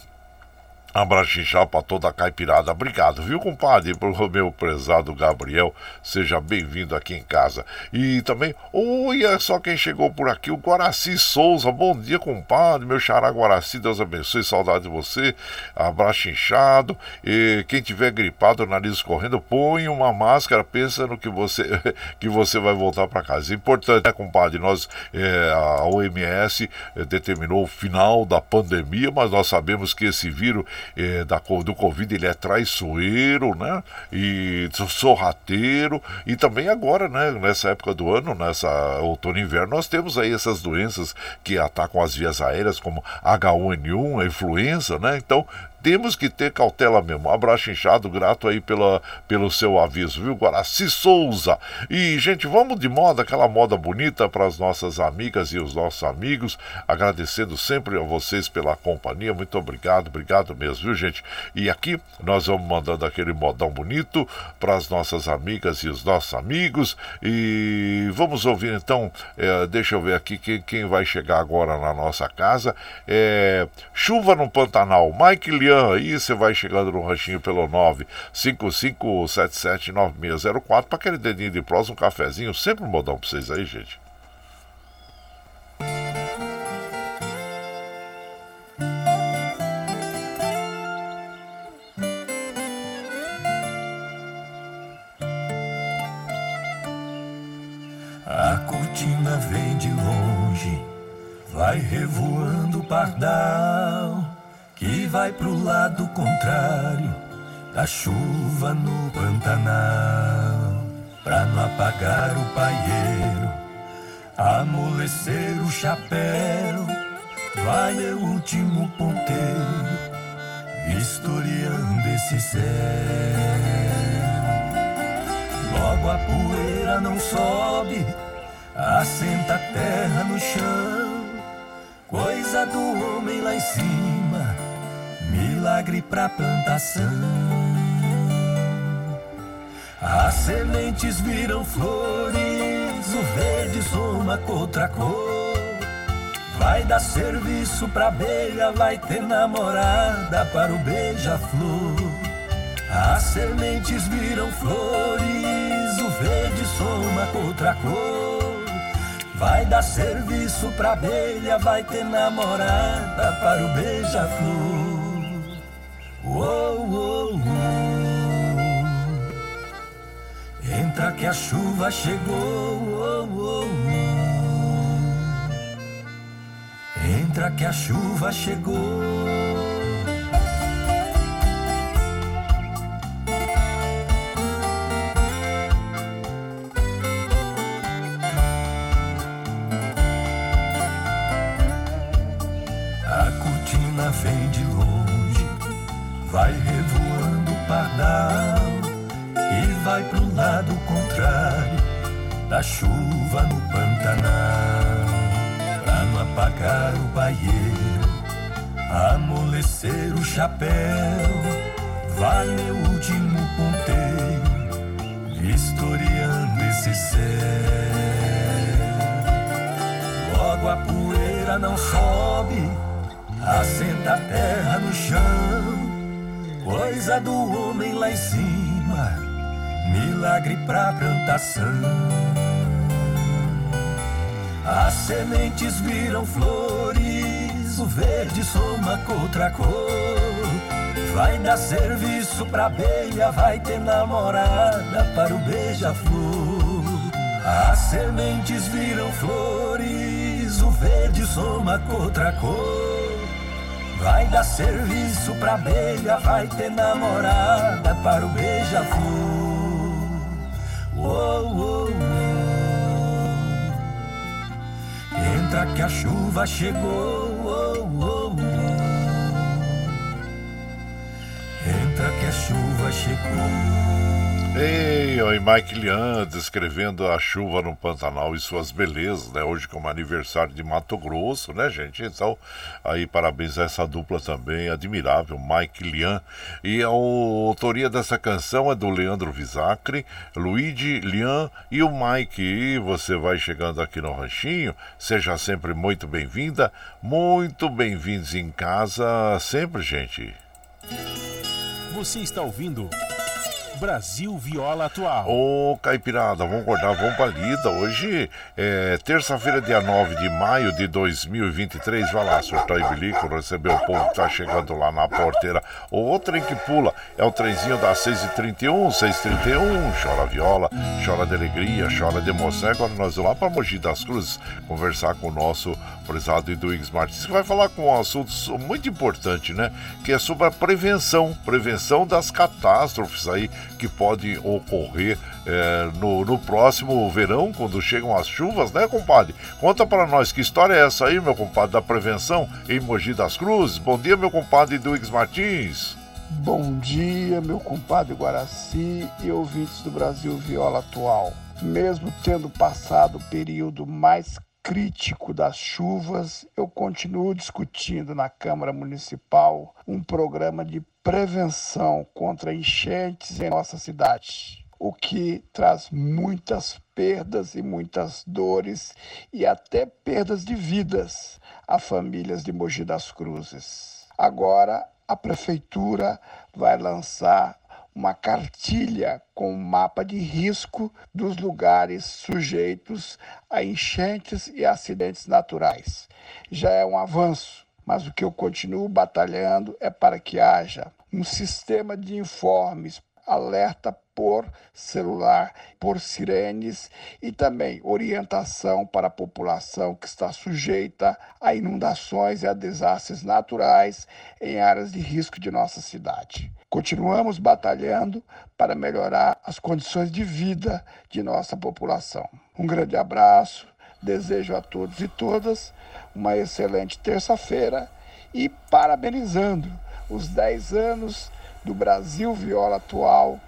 Abraço para toda a caipirada. Obrigado, viu, compadre? Pro meu prezado Gabriel. Seja bem-vindo aqui em casa. E também, olha só quem chegou por aqui, o Guaraci Souza. Bom dia, compadre. Meu xará Guaraci, Deus abençoe. Saudade de você. Abraço inchado. E quem tiver gripado, nariz escorrendo, põe uma máscara. Pensa no que você, *laughs* que você vai voltar para casa. Importante, né, compadre? Nós, é, a OMS é, determinou o final da pandemia, mas nós sabemos que esse vírus é, da, do Covid, ele é traiçoeiro, né? E sorrateiro. E também agora, né? Nessa época do ano, nessa outono e inverno, nós temos aí essas doenças que atacam as vias aéreas, como H1N1, a influenza, né? Então, temos que ter cautela mesmo. Abraço inchado, grato aí pela, pelo seu aviso, viu, Guaraci Souza? E, gente, vamos de moda, aquela moda bonita para as nossas amigas e os nossos amigos. Agradecendo sempre a vocês pela companhia. Muito obrigado, obrigado mesmo, viu, gente? E aqui nós vamos mandando aquele modão bonito para as nossas amigas e os nossos amigos. E vamos ouvir então, é, deixa eu ver aqui quem, quem vai chegar agora na nossa casa. É, Chuva no Pantanal, Mike Aí você vai chegando no ranchinho pelo 955779604 para aquele dedinho de prosa, um cafezinho, sempre um modão para vocês aí, gente. A cortina vem de longe, vai revoando o pardal que vai pro lado contrário da chuva no Pantanal. Pra não apagar o paieiro, amolecer o chapéu, vai o último ponteiro, vistoriando esse céu. Logo a poeira não sobe, assenta a terra no chão, coisa do homem lá em cima milagre pra plantação. As sementes viram flores, o verde soma com outra cor. Vai dar serviço pra abelha, vai ter namorada para o beija-flor. As sementes viram flores, o verde soma com outra cor. Vai dar serviço pra abelha, vai ter namorada para o beija-flor. Uou, uou, uou. Entra que a chuva chegou. Uou, uou. Entra que a chuva chegou. Amolecer o chapéu, vai meu último ponteiro, vistoriando esse céu. Logo a poeira não sobe, assenta a terra no chão. Coisa do homem lá em cima, milagre pra plantação. As sementes viram flores, o verde soma com outra cor. Vai dar serviço pra abelha, vai ter namorada para o beija-flor. As sementes viram flores, o verde soma com outra cor. Vai dar serviço pra abelha, vai ter namorada para o beija-flor. Uou, uou, uou. Entra que a chuva chegou. Chuva chegou. Ei, oi, Mike Lian descrevendo a chuva no Pantanal e suas belezas, né? Hoje como aniversário de Mato Grosso, né, gente? Então, aí parabéns a essa dupla também, admirável, Mike Lian. E a autoria dessa canção é do Leandro Visacre, Luigi Lian e o Mike. E você vai chegando aqui no Ranchinho, seja sempre muito bem-vinda, muito bem-vindos em casa sempre, gente. Você está ouvindo Brasil Viola Atual. Ô, Caipirada, vamos acordar, vamos pra lida. Hoje é terça-feira, dia 9 de maio de 2023. Vai lá, surtar e bilico, receber o povo que tá chegando lá na porteira. O trem que pula é o trenzinho das 6h31, 6h31. Chora viola, chora de alegria, chora de emoção. Agora nós vamos lá pra Mogi das Cruzes conversar com o nosso prezado Eduígues Martins, que vai falar com um assunto muito importante, né? Que é sobre a prevenção, prevenção das catástrofes aí que pode ocorrer é, no, no, próximo verão, quando chegam as chuvas, né, compadre? Conta para nós que história é essa aí, meu compadre, da prevenção em Mogi das Cruzes. Bom dia, meu compadre Duígues Martins. Bom dia, meu compadre Guaraci e ouvintes do Brasil Viola Atual. Mesmo tendo passado o período mais crítico das chuvas, eu continuo discutindo na Câmara Municipal um programa de prevenção contra enchentes em nossa cidade, o que traz muitas perdas e muitas dores e até perdas de vidas a famílias de Mogi das Cruzes. Agora, a prefeitura vai lançar uma cartilha com um mapa de risco dos lugares sujeitos a enchentes e acidentes naturais. Já é um avanço, mas o que eu continuo batalhando é para que haja um sistema de informes, alerta por celular, por sirenes e também orientação para a população que está sujeita a inundações e a desastres naturais em áreas de risco de nossa cidade. Continuamos batalhando para melhorar as condições de vida de nossa população. Um grande abraço, desejo a todos e todas uma excelente terça-feira e parabenizando os 10 anos do Brasil Viola Atual,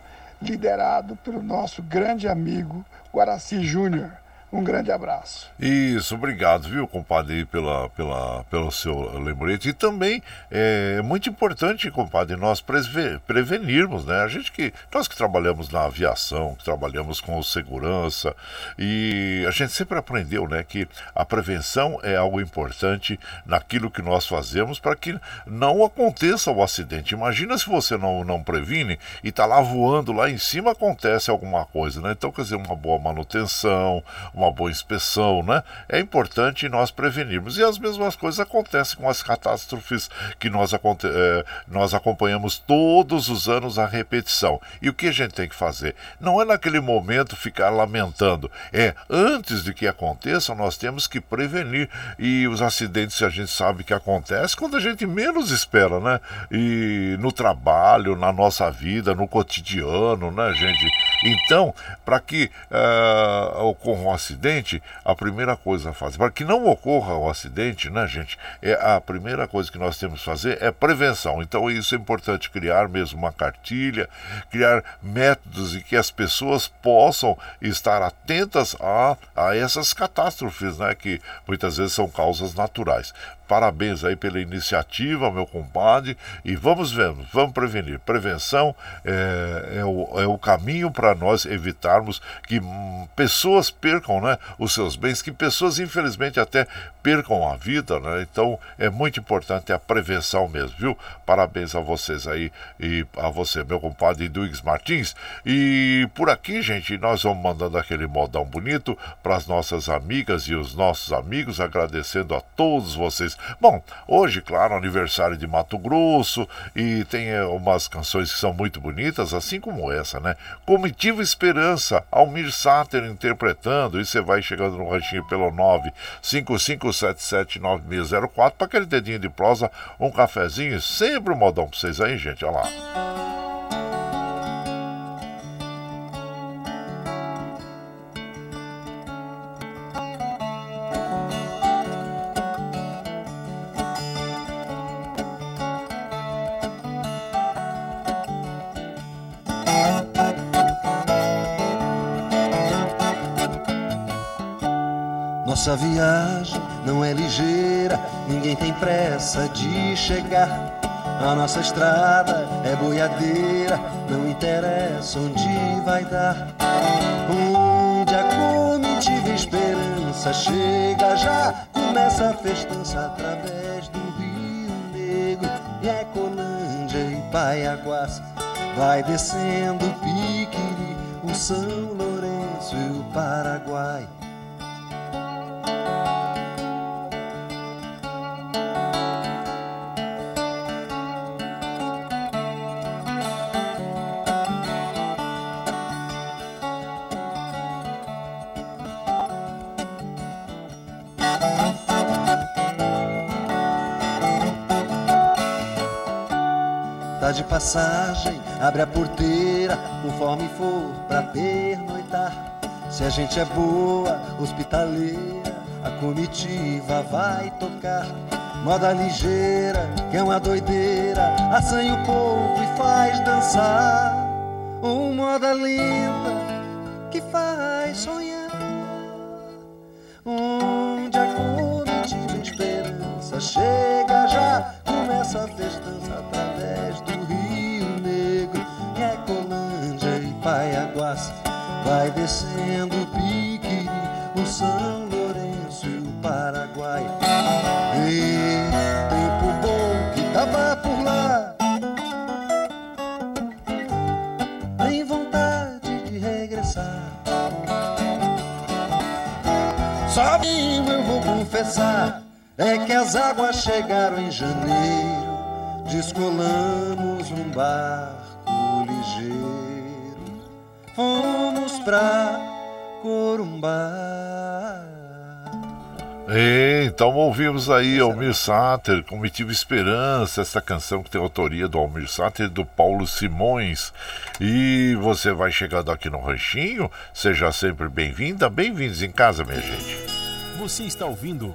liderado pelo nosso grande amigo Guaraci Júnior. Um grande abraço. Isso, obrigado, viu, compadre, pela, pela, pelo seu lembrete. E também é muito importante, compadre, nós prevenirmos, né? A gente que, nós que trabalhamos na aviação, que trabalhamos com segurança, e a gente sempre aprendeu, né, que a prevenção é algo importante naquilo que nós fazemos para que não aconteça o acidente. Imagina se você não, não previne e está lá voando lá em cima, acontece alguma coisa, né? Então, quer dizer, uma boa manutenção, uma boa inspeção, né? É importante nós prevenirmos. E as mesmas coisas acontecem com as catástrofes que nós, é, nós acompanhamos todos os anos a repetição. E o que a gente tem que fazer? Não é naquele momento ficar lamentando, é antes de que aconteça, nós temos que prevenir. E os acidentes a gente sabe que acontece quando a gente menos espera, né? E no trabalho, na nossa vida, no cotidiano, né, gente? Então, para que uh, ocorra um acidente, a primeira coisa a fazer, para que não ocorra o acidente, né, gente? É a primeira coisa que nós temos que fazer é prevenção. Então, isso é importante criar mesmo uma cartilha, criar métodos em que as pessoas possam estar atentas a, a essas catástrofes, né, que muitas vezes são causas naturais. Parabéns aí pela iniciativa, meu compadre. E vamos ver, vamos prevenir. Prevenção é, é, o, é o caminho para nós evitarmos que hum, pessoas percam né, os seus bens, que pessoas, infelizmente, até percam a vida. Né? Então é muito importante a prevenção mesmo, viu? Parabéns a vocês aí e a você, meu compadre Duígues Martins. E por aqui, gente, nós vamos mandando aquele modão bonito para as nossas amigas e os nossos amigos, agradecendo a todos vocês Bom, hoje, claro, aniversário de Mato Grosso e tem eh, umas canções que são muito bonitas, assim como essa, né? Comitiva Esperança, Almir Sater interpretando, e você vai chegando no ranchinho pelo 955779604 para aquele dedinho de prosa, um cafezinho, sempre um modão para vocês aí, gente, olha lá. Pressa de chegar. A nossa estrada é boiadeira, não interessa onde vai dar. Onde a comitiva esperança chega já, começa a festança através do Rio Negro, e Ecolândia e Baiaguás. Vai descendo o Piquiri, o São Lourenço e o Paraguai. Passagem, abre a porteira, conforme for pra pernoitar. Se a gente é boa, hospitaleira, a comitiva vai tocar. Moda ligeira, que é uma doideira, assanha o povo e faz dançar. Um moda lenta, que faz sonhar. Onde a comitiva esperança chega já, começa a festança através Vai descendo o Piquiri, o São Lourenço e o Paraguai. E tempo bom que tava por lá. Tem vontade de regressar. Só eu vou confessar. É que as águas chegaram em janeiro. Descolamos um ligeiro. Fomos pra Corumbá. Então ouvimos aí Almir Sater, Comitiva Esperança, essa canção que tem autoria do Almir Sater e do Paulo Simões. E você vai chegando aqui no Ranchinho, seja sempre bem-vinda, bem-vindos em casa, minha gente. Você está ouvindo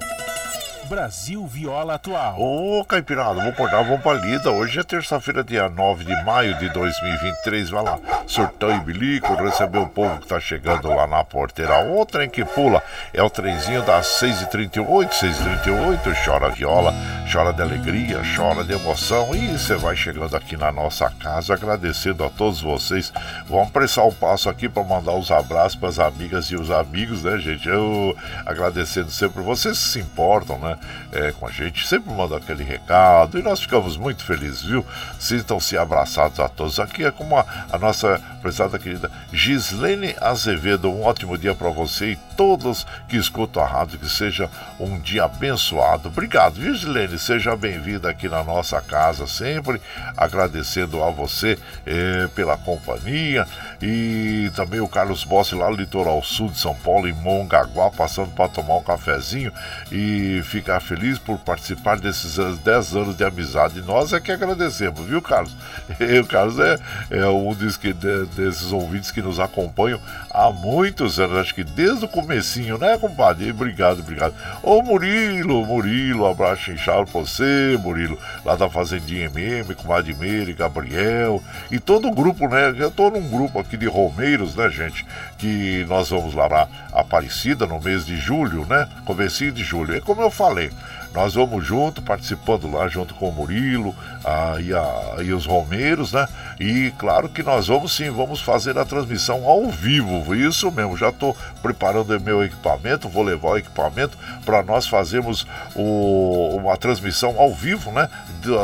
Brasil Viola Atual. Ô, Caipirada, vamos acordar, vamos pra lida. Hoje é terça-feira, dia 9 de maio de 2023. Vai lá. Surtão e bilico, receber o povo que tá chegando lá na porteira. O trem que pula é o trenzinho das 6h38, 6h38, chora viola, chora de alegria, chora de emoção e você vai chegando aqui na nossa casa, agradecendo a todos vocês. Vamos apressar o passo aqui para mandar os abraços para as amigas e os amigos, né, gente? Eu agradecendo sempre vocês que se importam, né, é, com a gente, sempre mandam aquele recado e nós ficamos muito felizes, viu? Sintam-se abraçados a todos. Aqui é como a, a nossa prezada querida Gislene Azevedo. Um ótimo dia para você e todos que escutam a rádio. Que seja um dia abençoado. Obrigado, Gislene. Seja bem-vinda aqui na nossa casa sempre. Agradecendo a você eh, pela companhia. E também o Carlos Bossi lá no litoral sul de São Paulo, em Mongaguá, passando para tomar um cafezinho e ficar feliz por participar desses 10 anos de amizade. Nós é que agradecemos, viu, Carlos? *laughs* E o Carlos é, é um dos que, de, desses ouvintes que nos acompanham há muitos anos, acho que desde o comecinho, né, compadre? Obrigado, obrigado. Ô Murilo, Murilo, abraço inchado pra você, Murilo, lá da Fazendinha MM, com Admir e Gabriel, e todo o grupo, né? Eu tô num grupo aqui de Romeiros, né, gente? Que nós vamos lá na Aparecida no mês de julho, né? Comecinho de julho. É como eu falei, nós vamos junto, participando lá junto com o Murilo ah, e, a, e, os Romeiros, né? E claro que nós vamos sim, vamos fazer a transmissão ao vivo, isso mesmo. Já estou preparando meu equipamento, vou levar o equipamento para nós fazermos o, uma transmissão ao vivo, né?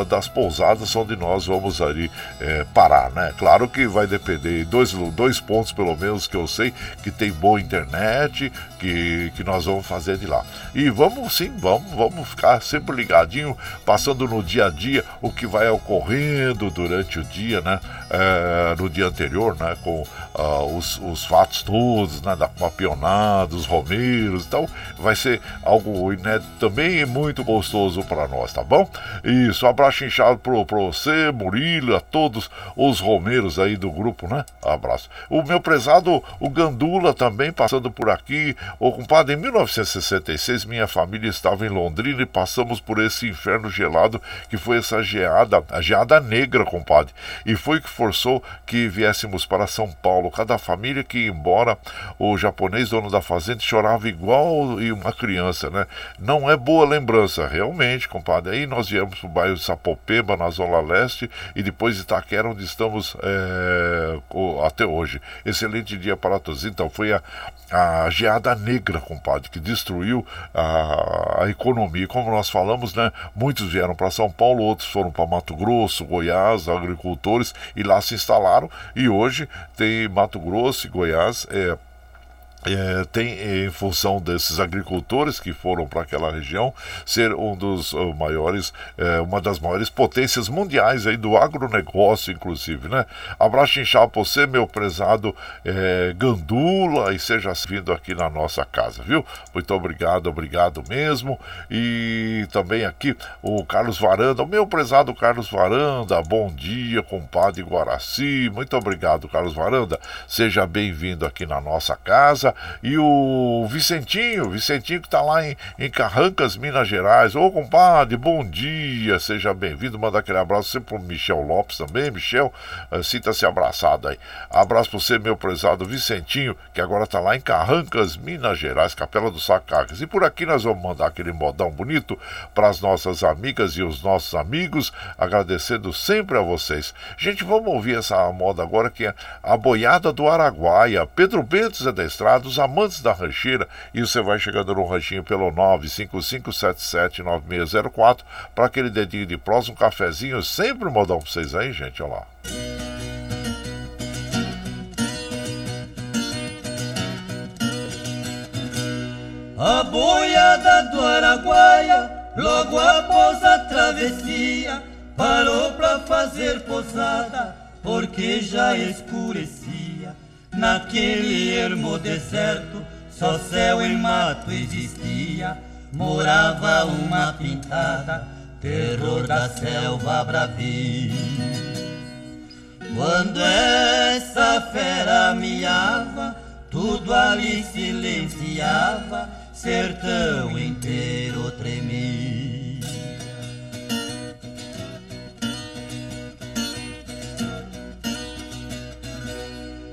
Das pousadas onde nós vamos ali é, parar, né? Claro que vai depender, dois, dois pontos pelo menos que eu sei, que tem boa internet, que, que nós vamos fazer de lá. E vamos sim, vamos, vamos ficar sempre ligadinho, passando no dia a dia o que vai ocorrendo durante o dia, né? É, no dia anterior, né? Com uh, os, os fatos todos, né? Da campeonato, os romeiros, então vai ser algo inédito também e muito gostoso para nós, tá bom? Isso, um abraço inchado pro, pro você, Murilo, a todos os romeiros aí do grupo, né? Abraço. O meu prezado, o Gandula também passando por aqui. Compadre, em 1966 minha família estava em Londrina e passamos por esse inferno gelado que foi essa geada, a geada negra, compadre. E foi que forçou que viéssemos para São Paulo. Cada família que ia embora, o japonês dono da fazenda chorava igual uma criança, né? Não é boa lembrança, realmente, compadre. Aí nós viemos para o bairro de Sapopemba, na Zona Leste, e depois de Itaquera, onde estamos é, até hoje. Excelente dia para todos. Então, foi a, a geada negra, compadre, que destruiu a, a economia. Como nós falamos, né? Muitos vieram para São Paulo, outros foram para Mato Grosso, Goiás, agricultores, e lá se instalaram. E hoje tem Mato Grosso e Goiás. É, é, tem em função desses agricultores que foram para aquela região ser um dos uh, maiores, é, uma das maiores potências mundiais aí do agronegócio, inclusive, né? Abraço inchado para você, meu prezado é, Gandula, e seja vindo aqui na nossa casa, viu? Muito obrigado, obrigado mesmo. E também aqui o Carlos Varanda, o meu prezado Carlos Varanda, bom dia, compadre Guaraci, muito obrigado, Carlos Varanda. Seja bem-vindo aqui na nossa casa. E o Vicentinho, Vicentinho que está lá em, em Carrancas, Minas Gerais. Ô compadre, bom dia, seja bem-vindo. Manda aquele abraço sempre pro Michel Lopes também. Michel, uh, sinta-se abraçado aí. Abraço para você, meu prezado Vicentinho, que agora está lá em Carrancas, Minas Gerais, Capela do Sacacas. E por aqui nós vamos mandar aquele modão bonito para as nossas amigas e os nossos amigos, agradecendo sempre a vocês. Gente, vamos ouvir essa moda agora que é a boiada do Araguaia. Pedro Bento é da estrada dos amantes da rancheira e você vai chegando no ranchinho pelo 955779604 para aquele dedinho de próximo, um cafezinho, sempre um modão para vocês aí, gente, olha lá. A boiada do Araguaia, logo após a travessia, parou para fazer posada, porque já escurecia. Naquele ermo deserto, só céu e mato existia. Morava uma pintada, terror da selva bravia. Quando essa fera miava, tudo ali silenciava, sertão inteiro tremia.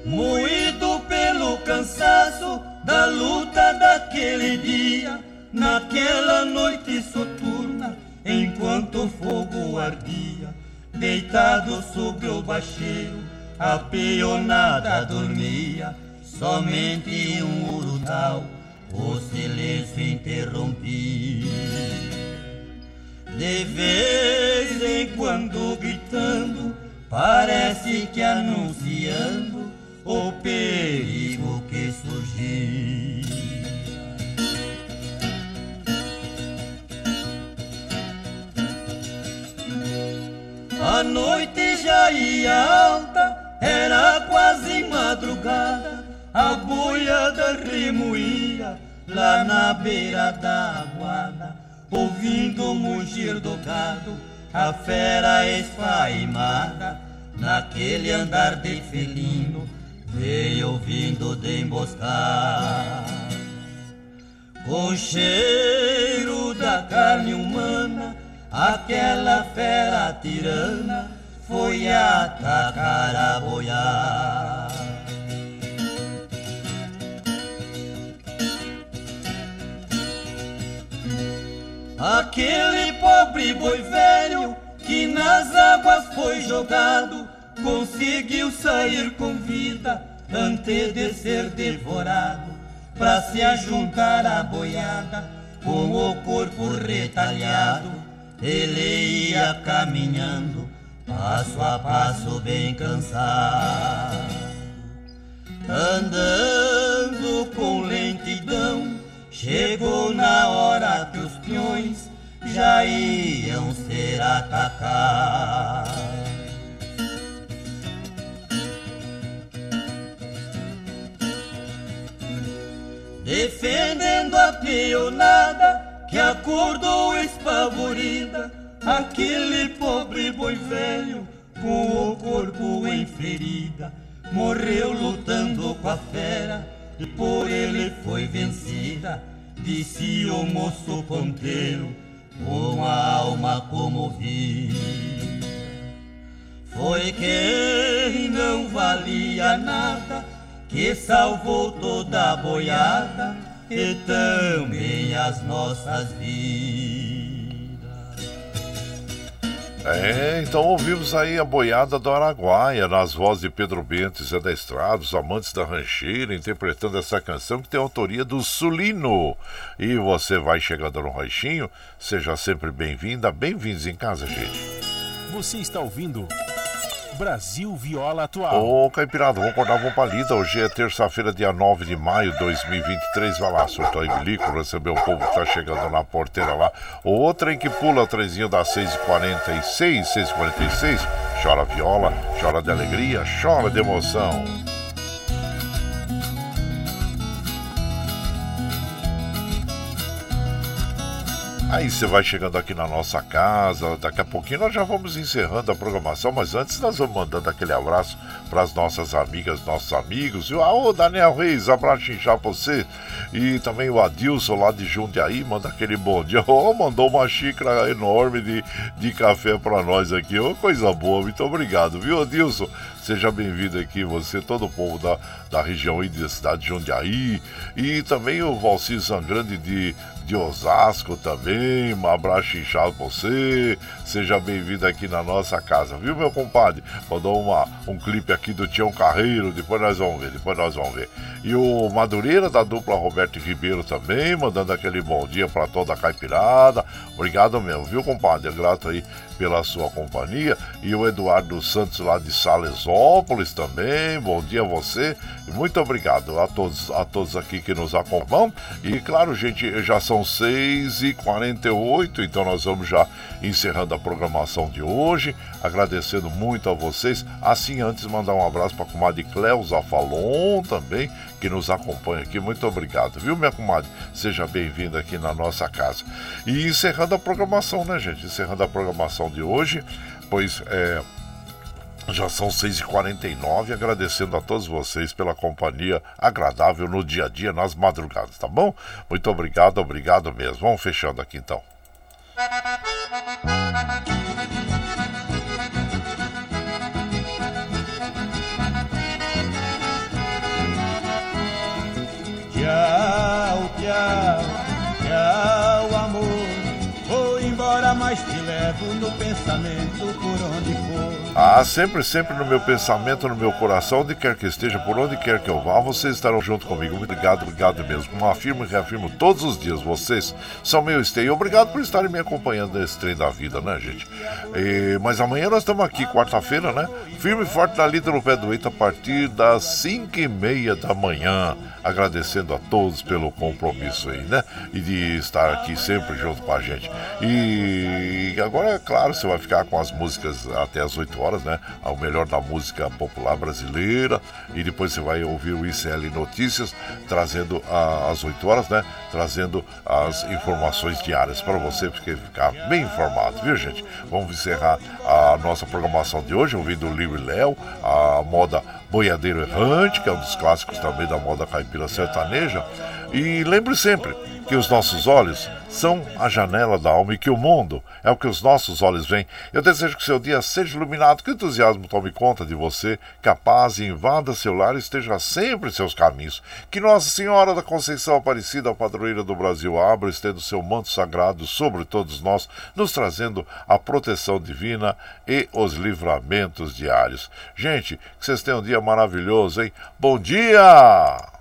Moído pelo cansaço da luta daquele dia, naquela noite soturna, enquanto o fogo ardia, deitado sobre o bacheiro, a peonada dormia, somente um urutau o silêncio interrompia. De vez em quando gritando, parece que anunciando o perigo que surgiu. A noite já ia alta, era quase madrugada, a boiada remoía lá na beira da aguada, ouvindo o mugir do gado, a fera esfaimada, naquele andar de felino, veio ouvindo de emboscar. Com cheiro da carne humana, aquela fera tirana foi atacar a boiar. Aquele pobre boi velho que nas águas foi jogado conseguiu sair com vida antes de ser devorado para se ajuntar à boiada com o corpo retalhado. Ele ia caminhando passo a passo bem cansado, andando com lentidão Chegou na hora que os peões já iam ser atacados. Defendendo a peonada que acordou espavorida, aquele pobre boi velho com o corpo em ferida, morreu lutando com a fera e por ele foi vencida, disse o moço ponteiro, com a alma comovida. Foi quem não valia nada, que salvou toda a boiada e também as nossas vidas. É, então ouvimos aí a boiada do Araguaia, nas vozes de Pedro Bento e Zé da Estrada, os amantes da rancheira, interpretando essa canção que tem autoria do Sulino. E você vai chegando no ranchinho, seja sempre bem-vinda, bem-vindos em casa, gente. Você está ouvindo Brasil Viola Atual. Ô, Caipirada, vamos acordar com palida. Hoje é terça-feira, dia 9 de maio de 2023. Vai lá, surtou em bilico, receber o povo que tá chegando na porteira lá. O trem que pula, o trenzinho das 6h46, 6h46. Chora viola, chora de alegria, chora de emoção. Aí você vai chegando aqui na nossa casa, daqui a pouquinho nós já vamos encerrando a programação, mas antes nós vamos mandando aquele abraço para as nossas amigas, nossos amigos. E o ah, Daniel Reis, abraço inchar pra você. E também o Adilson lá de Jundiaí, manda aquele bom dia. *laughs* Oh, mandou uma xícara enorme de, de café para nós aqui. Oh, coisa boa, muito obrigado, viu, Adilson? Seja bem-vindo aqui, você, todo o povo da, da região aí da cidade de Jundiaí. E também o Valcir Sangrande de de Osasco também. Um abraço inchado pra você. Seja bem-vindo aqui na nossa casa, viu, meu compadre? Mandou uma, um clipe aqui do Tião Carreiro, depois nós vamos ver, depois nós vamos ver. E o Madureira da dupla Roberto Ribeiro também, mandando aquele bom dia para toda a caipirada. Obrigado mesmo, viu, compadre? É grato aí pela sua companhia. E o Eduardo Santos lá de Salesópolis também. Bom dia a você. Muito obrigado a todos, a todos aqui que nos acompanham. E claro, gente, já são 6h48, então nós vamos já encerrando a programação de hoje. Agradecendo muito a vocês. Assim, antes, mandar um abraço para a comadre Cleusa Falon também, que nos acompanha aqui. Muito obrigado, viu, minha comadre? Seja bem-vinda aqui na nossa casa. E encerrando a programação, né, gente? Encerrando a programação de hoje, pois é. Já são 6h49, agradecendo a todos vocês pela companhia agradável no dia a dia, nas madrugadas, tá bom? Muito obrigado, obrigado mesmo. Vamos fechando aqui então. Tchau, amor. Embora, mas te levo no pensamento por onde for. Ah, sempre, sempre no meu pensamento, no meu coração, onde quer que esteja, por onde quer que eu vá, vocês estarão junto comigo. Muito obrigado, obrigado mesmo. Como afirmo e reafirmo todos os dias, vocês são meu esteio. Obrigado por estarem me acompanhando nesse trem da vida, né, gente? E, mas amanhã nós estamos aqui, quarta-feira, né? Firme e forte na lida no pé do eito a partir das 5 e meia da manhã. Agradecendo a todos pelo compromisso aí, né? E de estar aqui sempre junto com a gente. E agora, é claro, você vai ficar com as músicas até as 8 horas né? Ao melhor da música popular brasileira. E depois você vai ouvir o ICL Notícias, trazendo às 8 horas, né? Trazendo as informações diárias para você ficar bem informado, viu, gente? Vamos encerrar a nossa programação de hoje, ouvindo o Livre Léo, a moda Boiadeiro Errante, que é um dos clássicos também da moda caipira sertaneja. E lembre sempre que os nossos olhos são a janela da alma e que o mundo é o que os nossos olhos veem. Eu desejo que seu dia seja iluminado, que o entusiasmo tome conta de você, que a paz invada seu lar e esteja sempre em seus caminhos. Que Nossa Senhora da Conceição Aparecida, a padroeira do Brasil, abra estendo seu manto sagrado sobre todos nós, nos trazendo a proteção divina e os livramentos diários. Gente, que vocês tenham um dia maravilhoso, hein? Bom dia!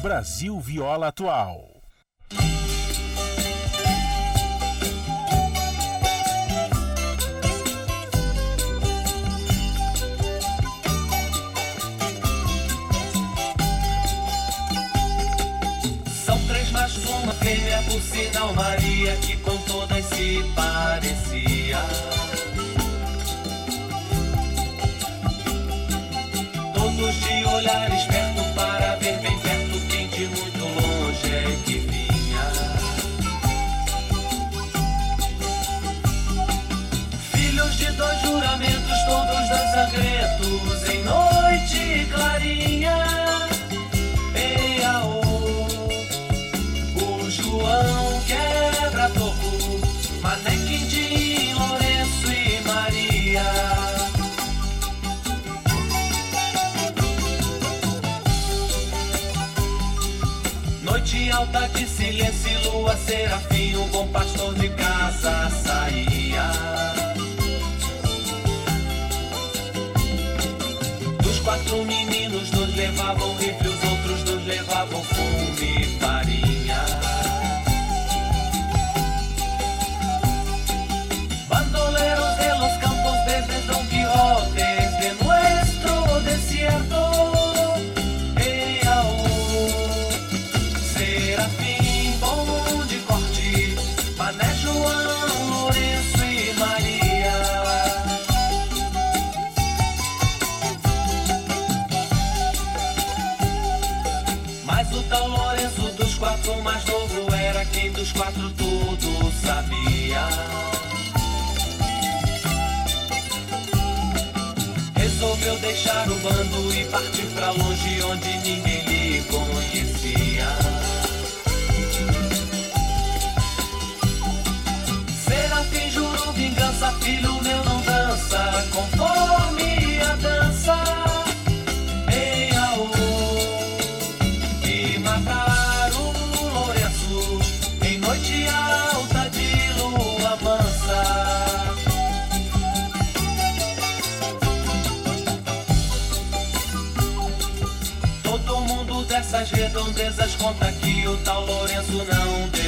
Brasil Viola Atual. São três mais uma fêmea, é por sinal Maria, que com todas se parecia. Todos de olhar esperto dois juramentos todos dançangrentos em noite clarinha. Peaô, o João quebra toco, manequim de Lourenço e Maria. Noite alta de silêncio e lua serafim, o bom pastor de casa sair. Quatro meninos nos levavam rifle, os outros nos levavam fome. longe onde ninguém me conhecia. Serafim jurou vingança, filho meu não dança com Essas redondezas conta que o tal Lourenço não deu.